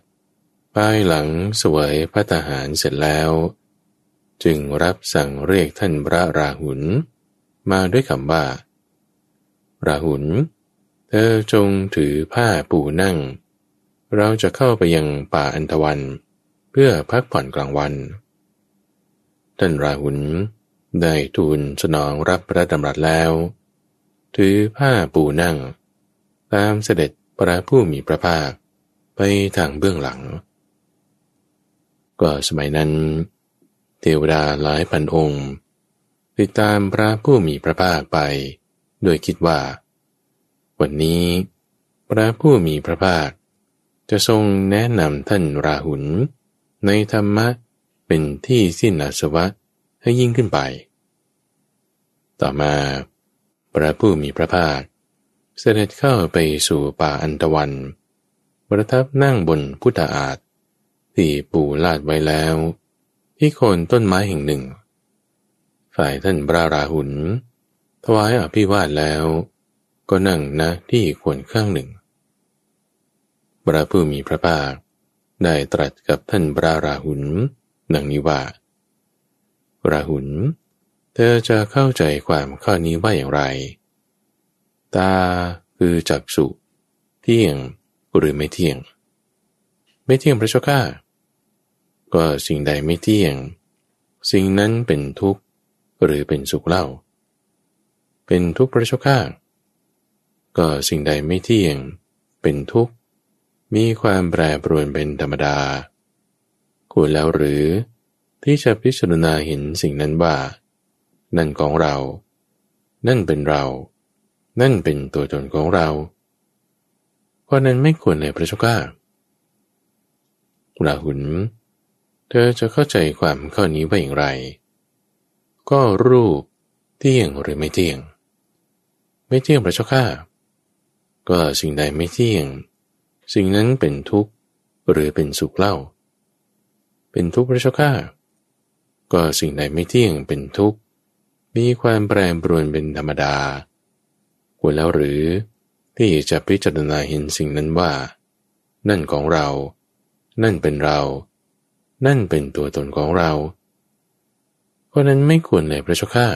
ภายหลังสวยพระทหารเสร็จแล้ว จึงรับสั่งเรียกท่านพระราหุลมาด้วยคำว่า ราหุลเธอจงถือผ้าปูนั่ง เราจะเข้าไปยังป่าอันทวัน เพื่อพักผ่อนกลางวัน ท่านราหุลได้ทูลสนองรับพระดำรัสแล้ว ถือผ้าปูนั่ง ตามเสด็จพระผู้มีพระภาคไปทางเบื้องหลัง ก็สมัยนั้น เทวดาหลายพันองค์ติดตามพระผู้มีพระภาคไป โดยคิดว่า วันนี้ พระผู้มีพระภาค จะทรงแนะนำท่านราหุลในธรรมะ เป็นที่สิ้นอาสวะให้ยิ่งขึ้นไป ต่อมาพระผู้มีพระภาค เสด็จเข้าไปสู่ป่าอันตวัน ประทับนั่งบนพุทธอาฏที่ปูลาดไว้แล้ว ที่โคนต้นไม้แห่งหนึ่ง ฝ่ายท่านพระราหุลถวายอภิวาทแล้ว ก็นั่งนะที่ควรข้างหนึ่งพระผู้มีพระภาคได้ตรัสกับท่านพระราหุล ดังนี้ว่า ราหุล เธอจะเข้าใจความข้อนี้ว่าอย่างไร ตาคือจักสุเที่ยงหรือไม่เที่ยง ไม่เที่ยงพระเจ้าข้าก็สิ่งใดไม่เที่ยง สิ่งนั้นเป็นทุกข์หรือเป็นสุขเล่า เป็นทุกข์พระเจ้าข้าก็สิ่งใดไม่เที่ยง เป็นทุกข์มีความแปรปรวนเป็นธรรมดา ควรแล้วหรือ ที่จะพิจารณาเห็นสิ่งนั้นว่า นั่นของเรา นั่นเป็นเรา นั่นเป็นตัวตนของเราเพราะนั้นไม่ควรเลยพระเจ้าข้าราหุนเธอจะเข้าใจความข้อนี้ว่าอย่างไร ก็รูปเที่ยงหรือไม่เที่ยง ไม่เที่ยงพระเจ้าข้าก็สิ่งใดไม่เที่ยง สิ่งนั้นเป็นทุกข์หรือเป็นสุขเล่า เป็นทุกข์พระเจ้าข้าก็สิ่งใดไม่เที่ยงเป็นทุกข์มีความแปรปรวนเป็นธรรมดา ควรแล้วหรือที่จะพิจารณาเห็นสิ่งนั้นว่า นั่นของเรา นั่นเป็นเรา นั่นเป็นตัวตนของเรา เพราะนั้นไม่ควรเลยพระเจ้าข้า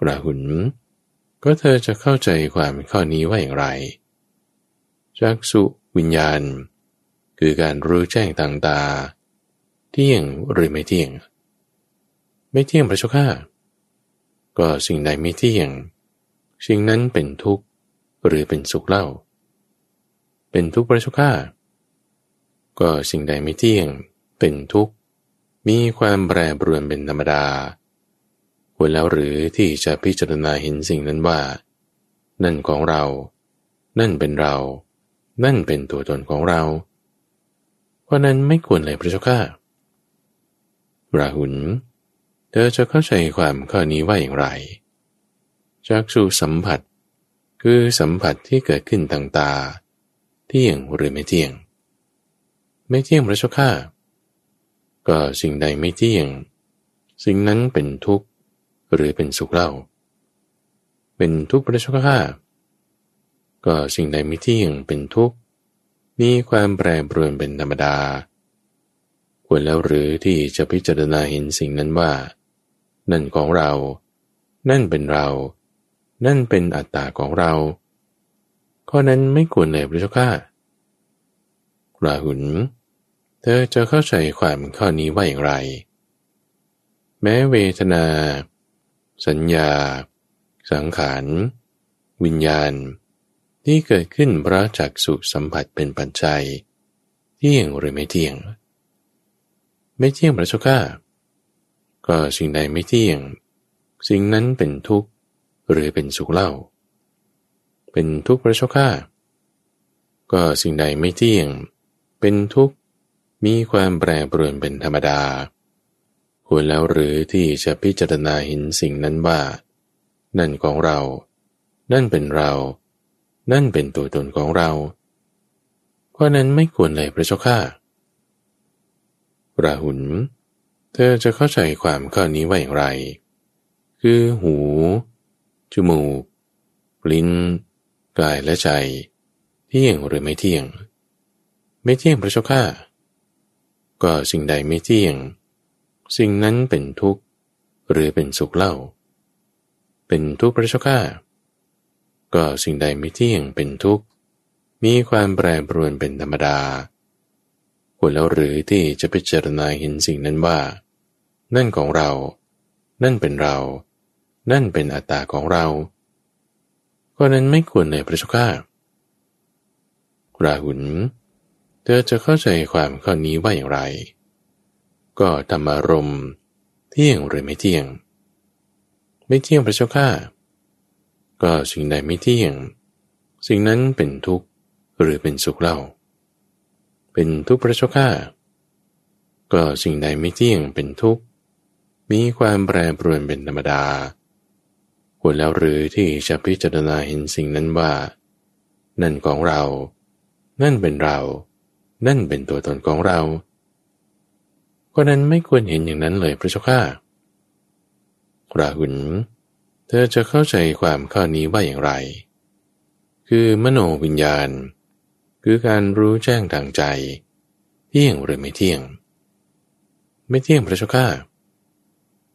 กระหุนก็เธอจะเข้าใจความข้อนี้ว่าอย่างไรจักสุวิญญาณ คือการรู้แจ้งต่างตา เที่ยงหรือไม่เที่ยง ไม่เที่ยงพระเจ้าข้าก็สิ่งใดไม่เที่ยง สิ่งนั้นเป็นทุกข์หรือเป็นสุขเล่า เป็นทุกข์พระเจ้าข้าก็สิ่งใดไม่เที่ยง เป็นทุกข์ มีความแปรปรวนเป็นธรรมดาควรแล้วหรือที่จะพิจารณาเห็นสิ่งนั้นว่า นั่นของเรา นั่นเป็นเรา นั่นเป็นตัวตนของเรา เพราะนั้นไม่ควรเลยพระเจ้าข้าราหุล เธอจะเข้าใจความข้อนี้ว่าอย่างไร จากสู่สัมผัส คือสัมผัสที่เกิดขึ้นทางตา เที่ยงหรือไม่เที่ยง ไม่เที่ยงพระเจ้าข้าก็สิ่งใดไม่เที่ยง สิ่งนั้นเป็นทุกข์หรือเป็นสุขเล่า เป็นทุกข์พระเจ้าข้าก็สิ่งใดไม่เที่ยงเป็นทุกข์ มีความแปรปรวนเป็นธรรมดา ควรแล้วหรือที่จะพิจารณาเห็นสิ่งนั้นว่า นั่นของเรา นั่นเป็นเรา นั่นเป็นอัตตาของเรา ข้อนั้นไม่ควรเลยพระเจ้าข้าราหุนเธอจะเข้าใจความข้อนี้ว่าอย่างไร แม้เวทนา สัญญา สังขาร วิญญาณ ที่เกิดขึ้นเพราะจากสุสัมผัสเป็นปัจจัยเที่ยงหรือไม่เที่ยง ไม่เที่ยงพระเจ้าข้าก็สิ่งใดไม่เที่ยง สิ่งนั้นเป็นทุกข์หรือเป็นสุขเล่า เป็นทุกข์พระเจ้าข้าก็สิ่งใดไม่เที่ยง เป็นทุกข์มีความแปรปรวนเป็นธรรมดาควรแล้วหรือที่จะพิจารณาเห็นสิ่งนั้นว่า นั่นของเรา นั่นเป็นเรา นั่นเป็นตัวตนของเรา เพราะนั้นไม่ควรเลยพระเจ้าข้าราหุลเธอจะเข้าใจความข้อนี้ว่าอย่างไร คือหู จมูก ลิ้น กายและใจ เที่ยงหรือไม่เที่ยง ไม่เที่ยงพระเจ้าข้าก็สิ่งใดไม่เที่ยง สิ่งนั้นเป็นทุกข์หรือเป็นสุขเล่า เป็นทุกข์พระเจ้าข้า ก็สิ่งใดไม่เที่ยงเป็นทุกข์ มีความแปรปรวนเป็นธรรมดาควรแล้วหรือที่จะพิจารณาเห็นสิ่งนั้นว่า นั่นของเรา นั่นเป็นเรา นั่นเป็นอัตตาของเรา ก็นั้นไม่ควรเลยพระเจ้าข้าราหุลเธอจะเข้าใจความข้อนี้ว่าอย่างไร ก็ธรรมารมเที่ยงหรือไม่เที่ยง ไม่เที่ยงพระเจ้าข้า ก็สิ่งใดไม่เที่ยง สิ่งนั้นเป็นทุกข์หรือเป็นสุขเล่า เป็นทุกข์พระเจ้าข้าก็สิ่งใดไม่เที่ยงเป็นทุกข์ มีความแปรปรวนเป็นธรรมดา ควรแล้วหรือที่จะพิจารณาเห็นสิ่งนั้นว่า นั่นของเรา นั่นเป็นเรา นั่นเป็นตัวตนของเรา ก็นั้นไม่ควรเห็นอย่างนั้นเลยพระเจ้าข้าราหุล เธอจะเข้าใจความข้อนี้ว่าอย่างไร คือมโนวิญญาณ คือการรู้แจ้งทางใจเที่ยงหรือไม่เที่ยง ไม่เที่ยงพระเจ้าข้า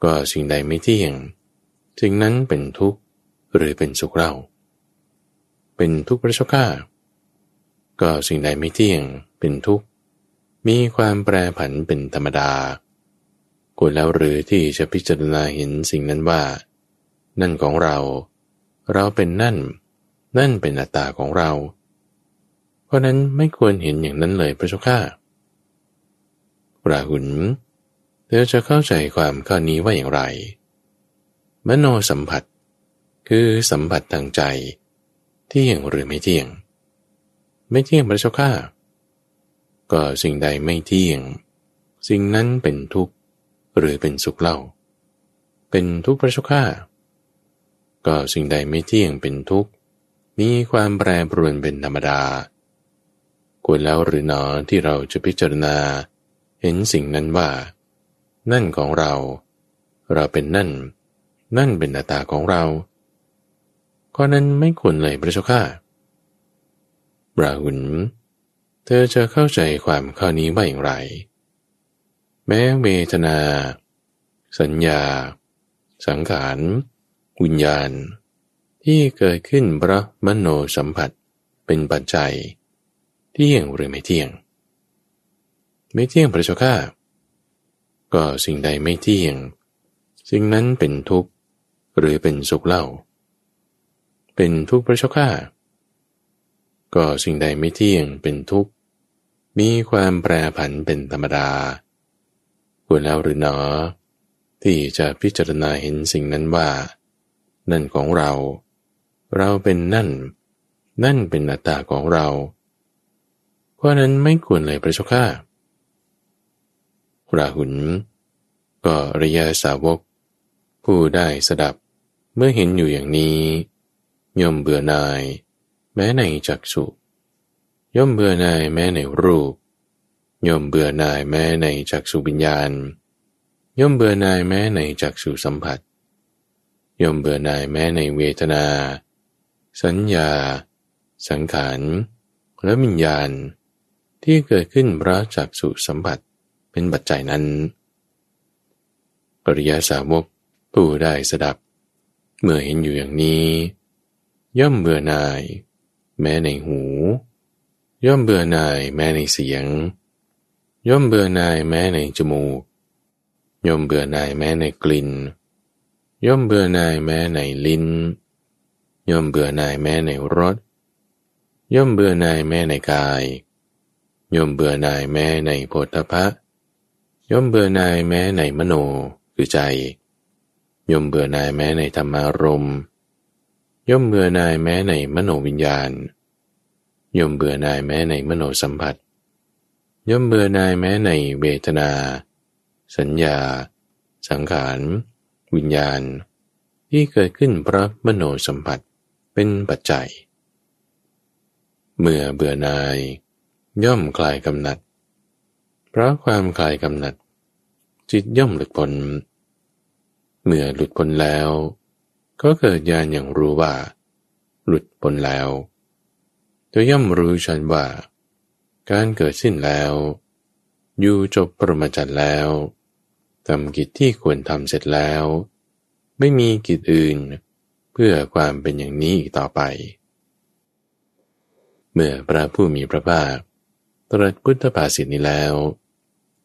ก็สิ่งใดไม่เที่ยงสิ่งนั้นเป็นทุกข์หรือเป็นสุขเล่าเป็นทุกข์พระเจ้าข้าก็สิ่งใดไม่เที่ยงเป็นทุกข์มีความแปรผันเป็นธรรมดาควรแล้วหรือที่จะพิจารณาเห็นสิ่งนั้นว่า นั่นของเรา เราเป็นนั่น นั่นเป็นอัตตาของเรา เพราะนั้นไม่ควรเห็นอย่างนั้นเลยพระเจ้าข้าราหุลเธอจะเข้าใจความข้อนี้ว่าอย่างไร มโนสัมผัส คือสัมผัสทางใจ เที่ยงหรือไม่เที่ยง ไม่เที่ยงพระเจ้าข้าก็สิ่งใดไม่เที่ยง สิ่งนั้นเป็นทุกข์หรือเป็นสุขเล่า เป็นทุกข์พระเจ้าข้า ก็สิ่งใดไม่เที่ยงเป็นทุกข์ มีความแปรปรวนเป็นธรรมดา ควรแล้วหรือหนอที่เราจะพิจารณา เห็นสิ่งนั้นว่า นั่นของเรา เราเป็นนั่น นั่นเป็นอัตตาของเราก็นั้นไม่ควรเลยพระเจ้าข้าราหุลเธอจะเข้าใจความข้อนี้ว่าอย่างไร แม้เวทนา สัญญา สังขาร วิญญาณ ที่เกิดขึ้นเพราะมโนสัมผัสเป็นปัจจัยเที่ยงหรือไม่เที่ยง ไม่เที่ยงพระเจ้าข้าก็สิ่งใดไม่เที่ยง สิ่งนั้นเป็นทุกข์หรือเป็นสุขเล่า เป็นทุกข์พระเจ้าข้าก็สิ่งใดไม่เที่ยงเป็นทุกข์ มีความแปรผันเป็นธรรมดาควรแล้วหรือหนอ ที่จะพิจารณาเห็นสิ่งนั้นว่า นั่นของเรา เราเป็นนั่น นั่นเป็นอัตตาของเรา เพราะนั้นไม่ควรเลยพระเจ้าข้าราหุลก็ระยะสาวก ผู้ได้สดับเมื่อเห็นอยู่อย่างนี้ ย่อมเบื่อนาย แม้ในจักสุย่อมเบื่อนายแม้ในรูป ย่อมเบื่อนายแม้ในจักสุวิญญาณ ย่อมเบื่อนายแม้ในจักสุสัมผัส ย่อมเบื่อหน่ายแม้ในเวทนา สัญญา สังขารและวิญญาณ ที่เกิดขึ้นเพราะจักสุสัมผัสเป็นปัจจัยนั้นปริยาสาวกผู้ได้สดับ เมื่อเห็นอยู่อย่างนี้ ย่อมเบื่อหน่าย แม้ในหู ย่อมเบื่อหน่ายแม้ในเสียง ย่อมเบื่อหน่ายแม้ในจมูก ย่อมเบื่อหน่ายแม้ในกลิ่น ย่อมเบื่อหน่ายแม้ในลิ้น ย่อมเบื่อหน่ายแม้ในรส ย่อมเบื่อหน่ายแม้ในกาย ย่อมเบื่อหน่ายแม้ในโพธพะ ย่อมเบื่อหน่ายแม้ในมโนคือใจ ย่อมเบื่อหน่ายแม้ในธรรมารมย่อมเบื่อหน่ายแม้ในมโนวิญญาณ ย่อมเบื่อหน่ายแม้ในมโนสัมผัส ย่อมเบื่อหน่ายแม้ในเวทนา สัญญา สังขาร วิญญาณ ที่เกิดขึ้นเพราะมโนสัมผัสเป็นปัจจัย เมื่อเบื่อหน่าย ย่อมคลายกำหนัด เพราะความคลายกำหนัด จิตย่อมหลุดพ้นเมื่อหลุดพ้นแล้ว ก็เกิดญาณอย่างรู้ว่า หลุดพ้นแล้วธอย่อมรู้ชันว่า การเกิดสิ้นแล้ว อยู่จบปรมาจันแล้ว ทำกิจที่ควรทำเสร็จแล้ว ไม่มีกิจอื่น เพื่อความเป็นอย่างนี้อีกต่อไป เมื่อพระผู้มีพระภาคตรัสพุทธภาษิตนี้แล้ว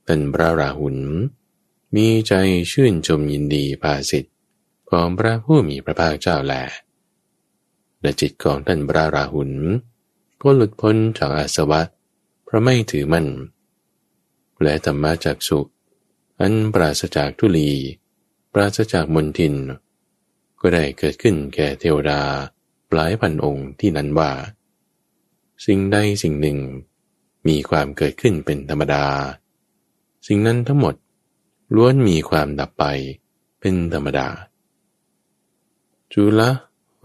ท่านพระราหุลมีใจชื่นชมยินดีภาษิตของพระผู้มีพระภาคเจ้าแลและจิตของท่านพระราหุลก็หลุดพ้นจากอาสวะเพราะไม่ถือมั่น และธรรมะจากสุ อันปราศจากทุลี ปราศจากมนทิน ก็ได้เกิดขึ้นแก่เทวดาหลายพันองค์ที่นั้นว่า สิ่งใดสิ่งหนึ่ง มีความเกิดขึ้นเป็นธรรมดา สิ่งนั้นทั้งหมดล้วนมีความดับไปเป็นธรรมดา จุล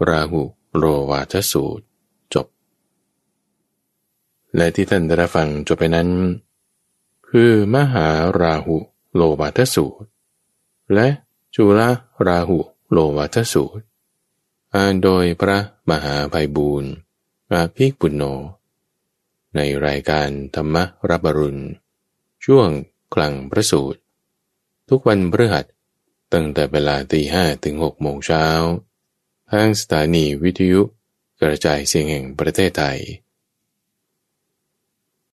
ราหุโรวาทสูตรและที่ท่านได้ฟังจบไปนั้น คือมหาราหุ โลวาทสูตร และจุลราหุโลวาทสูตร อ่านโดยพระมหาภัยบูรณ์อาภิปุณโญในรายการธรรมรับบรุณ ช่วงกลางพระสูตร ทุกวันพฤหัสตั้งแต่เวลาตีห้ถึงหกโมงเช้าทางสถานีวิทยุกระจายเสียงแห่งประเทศไทย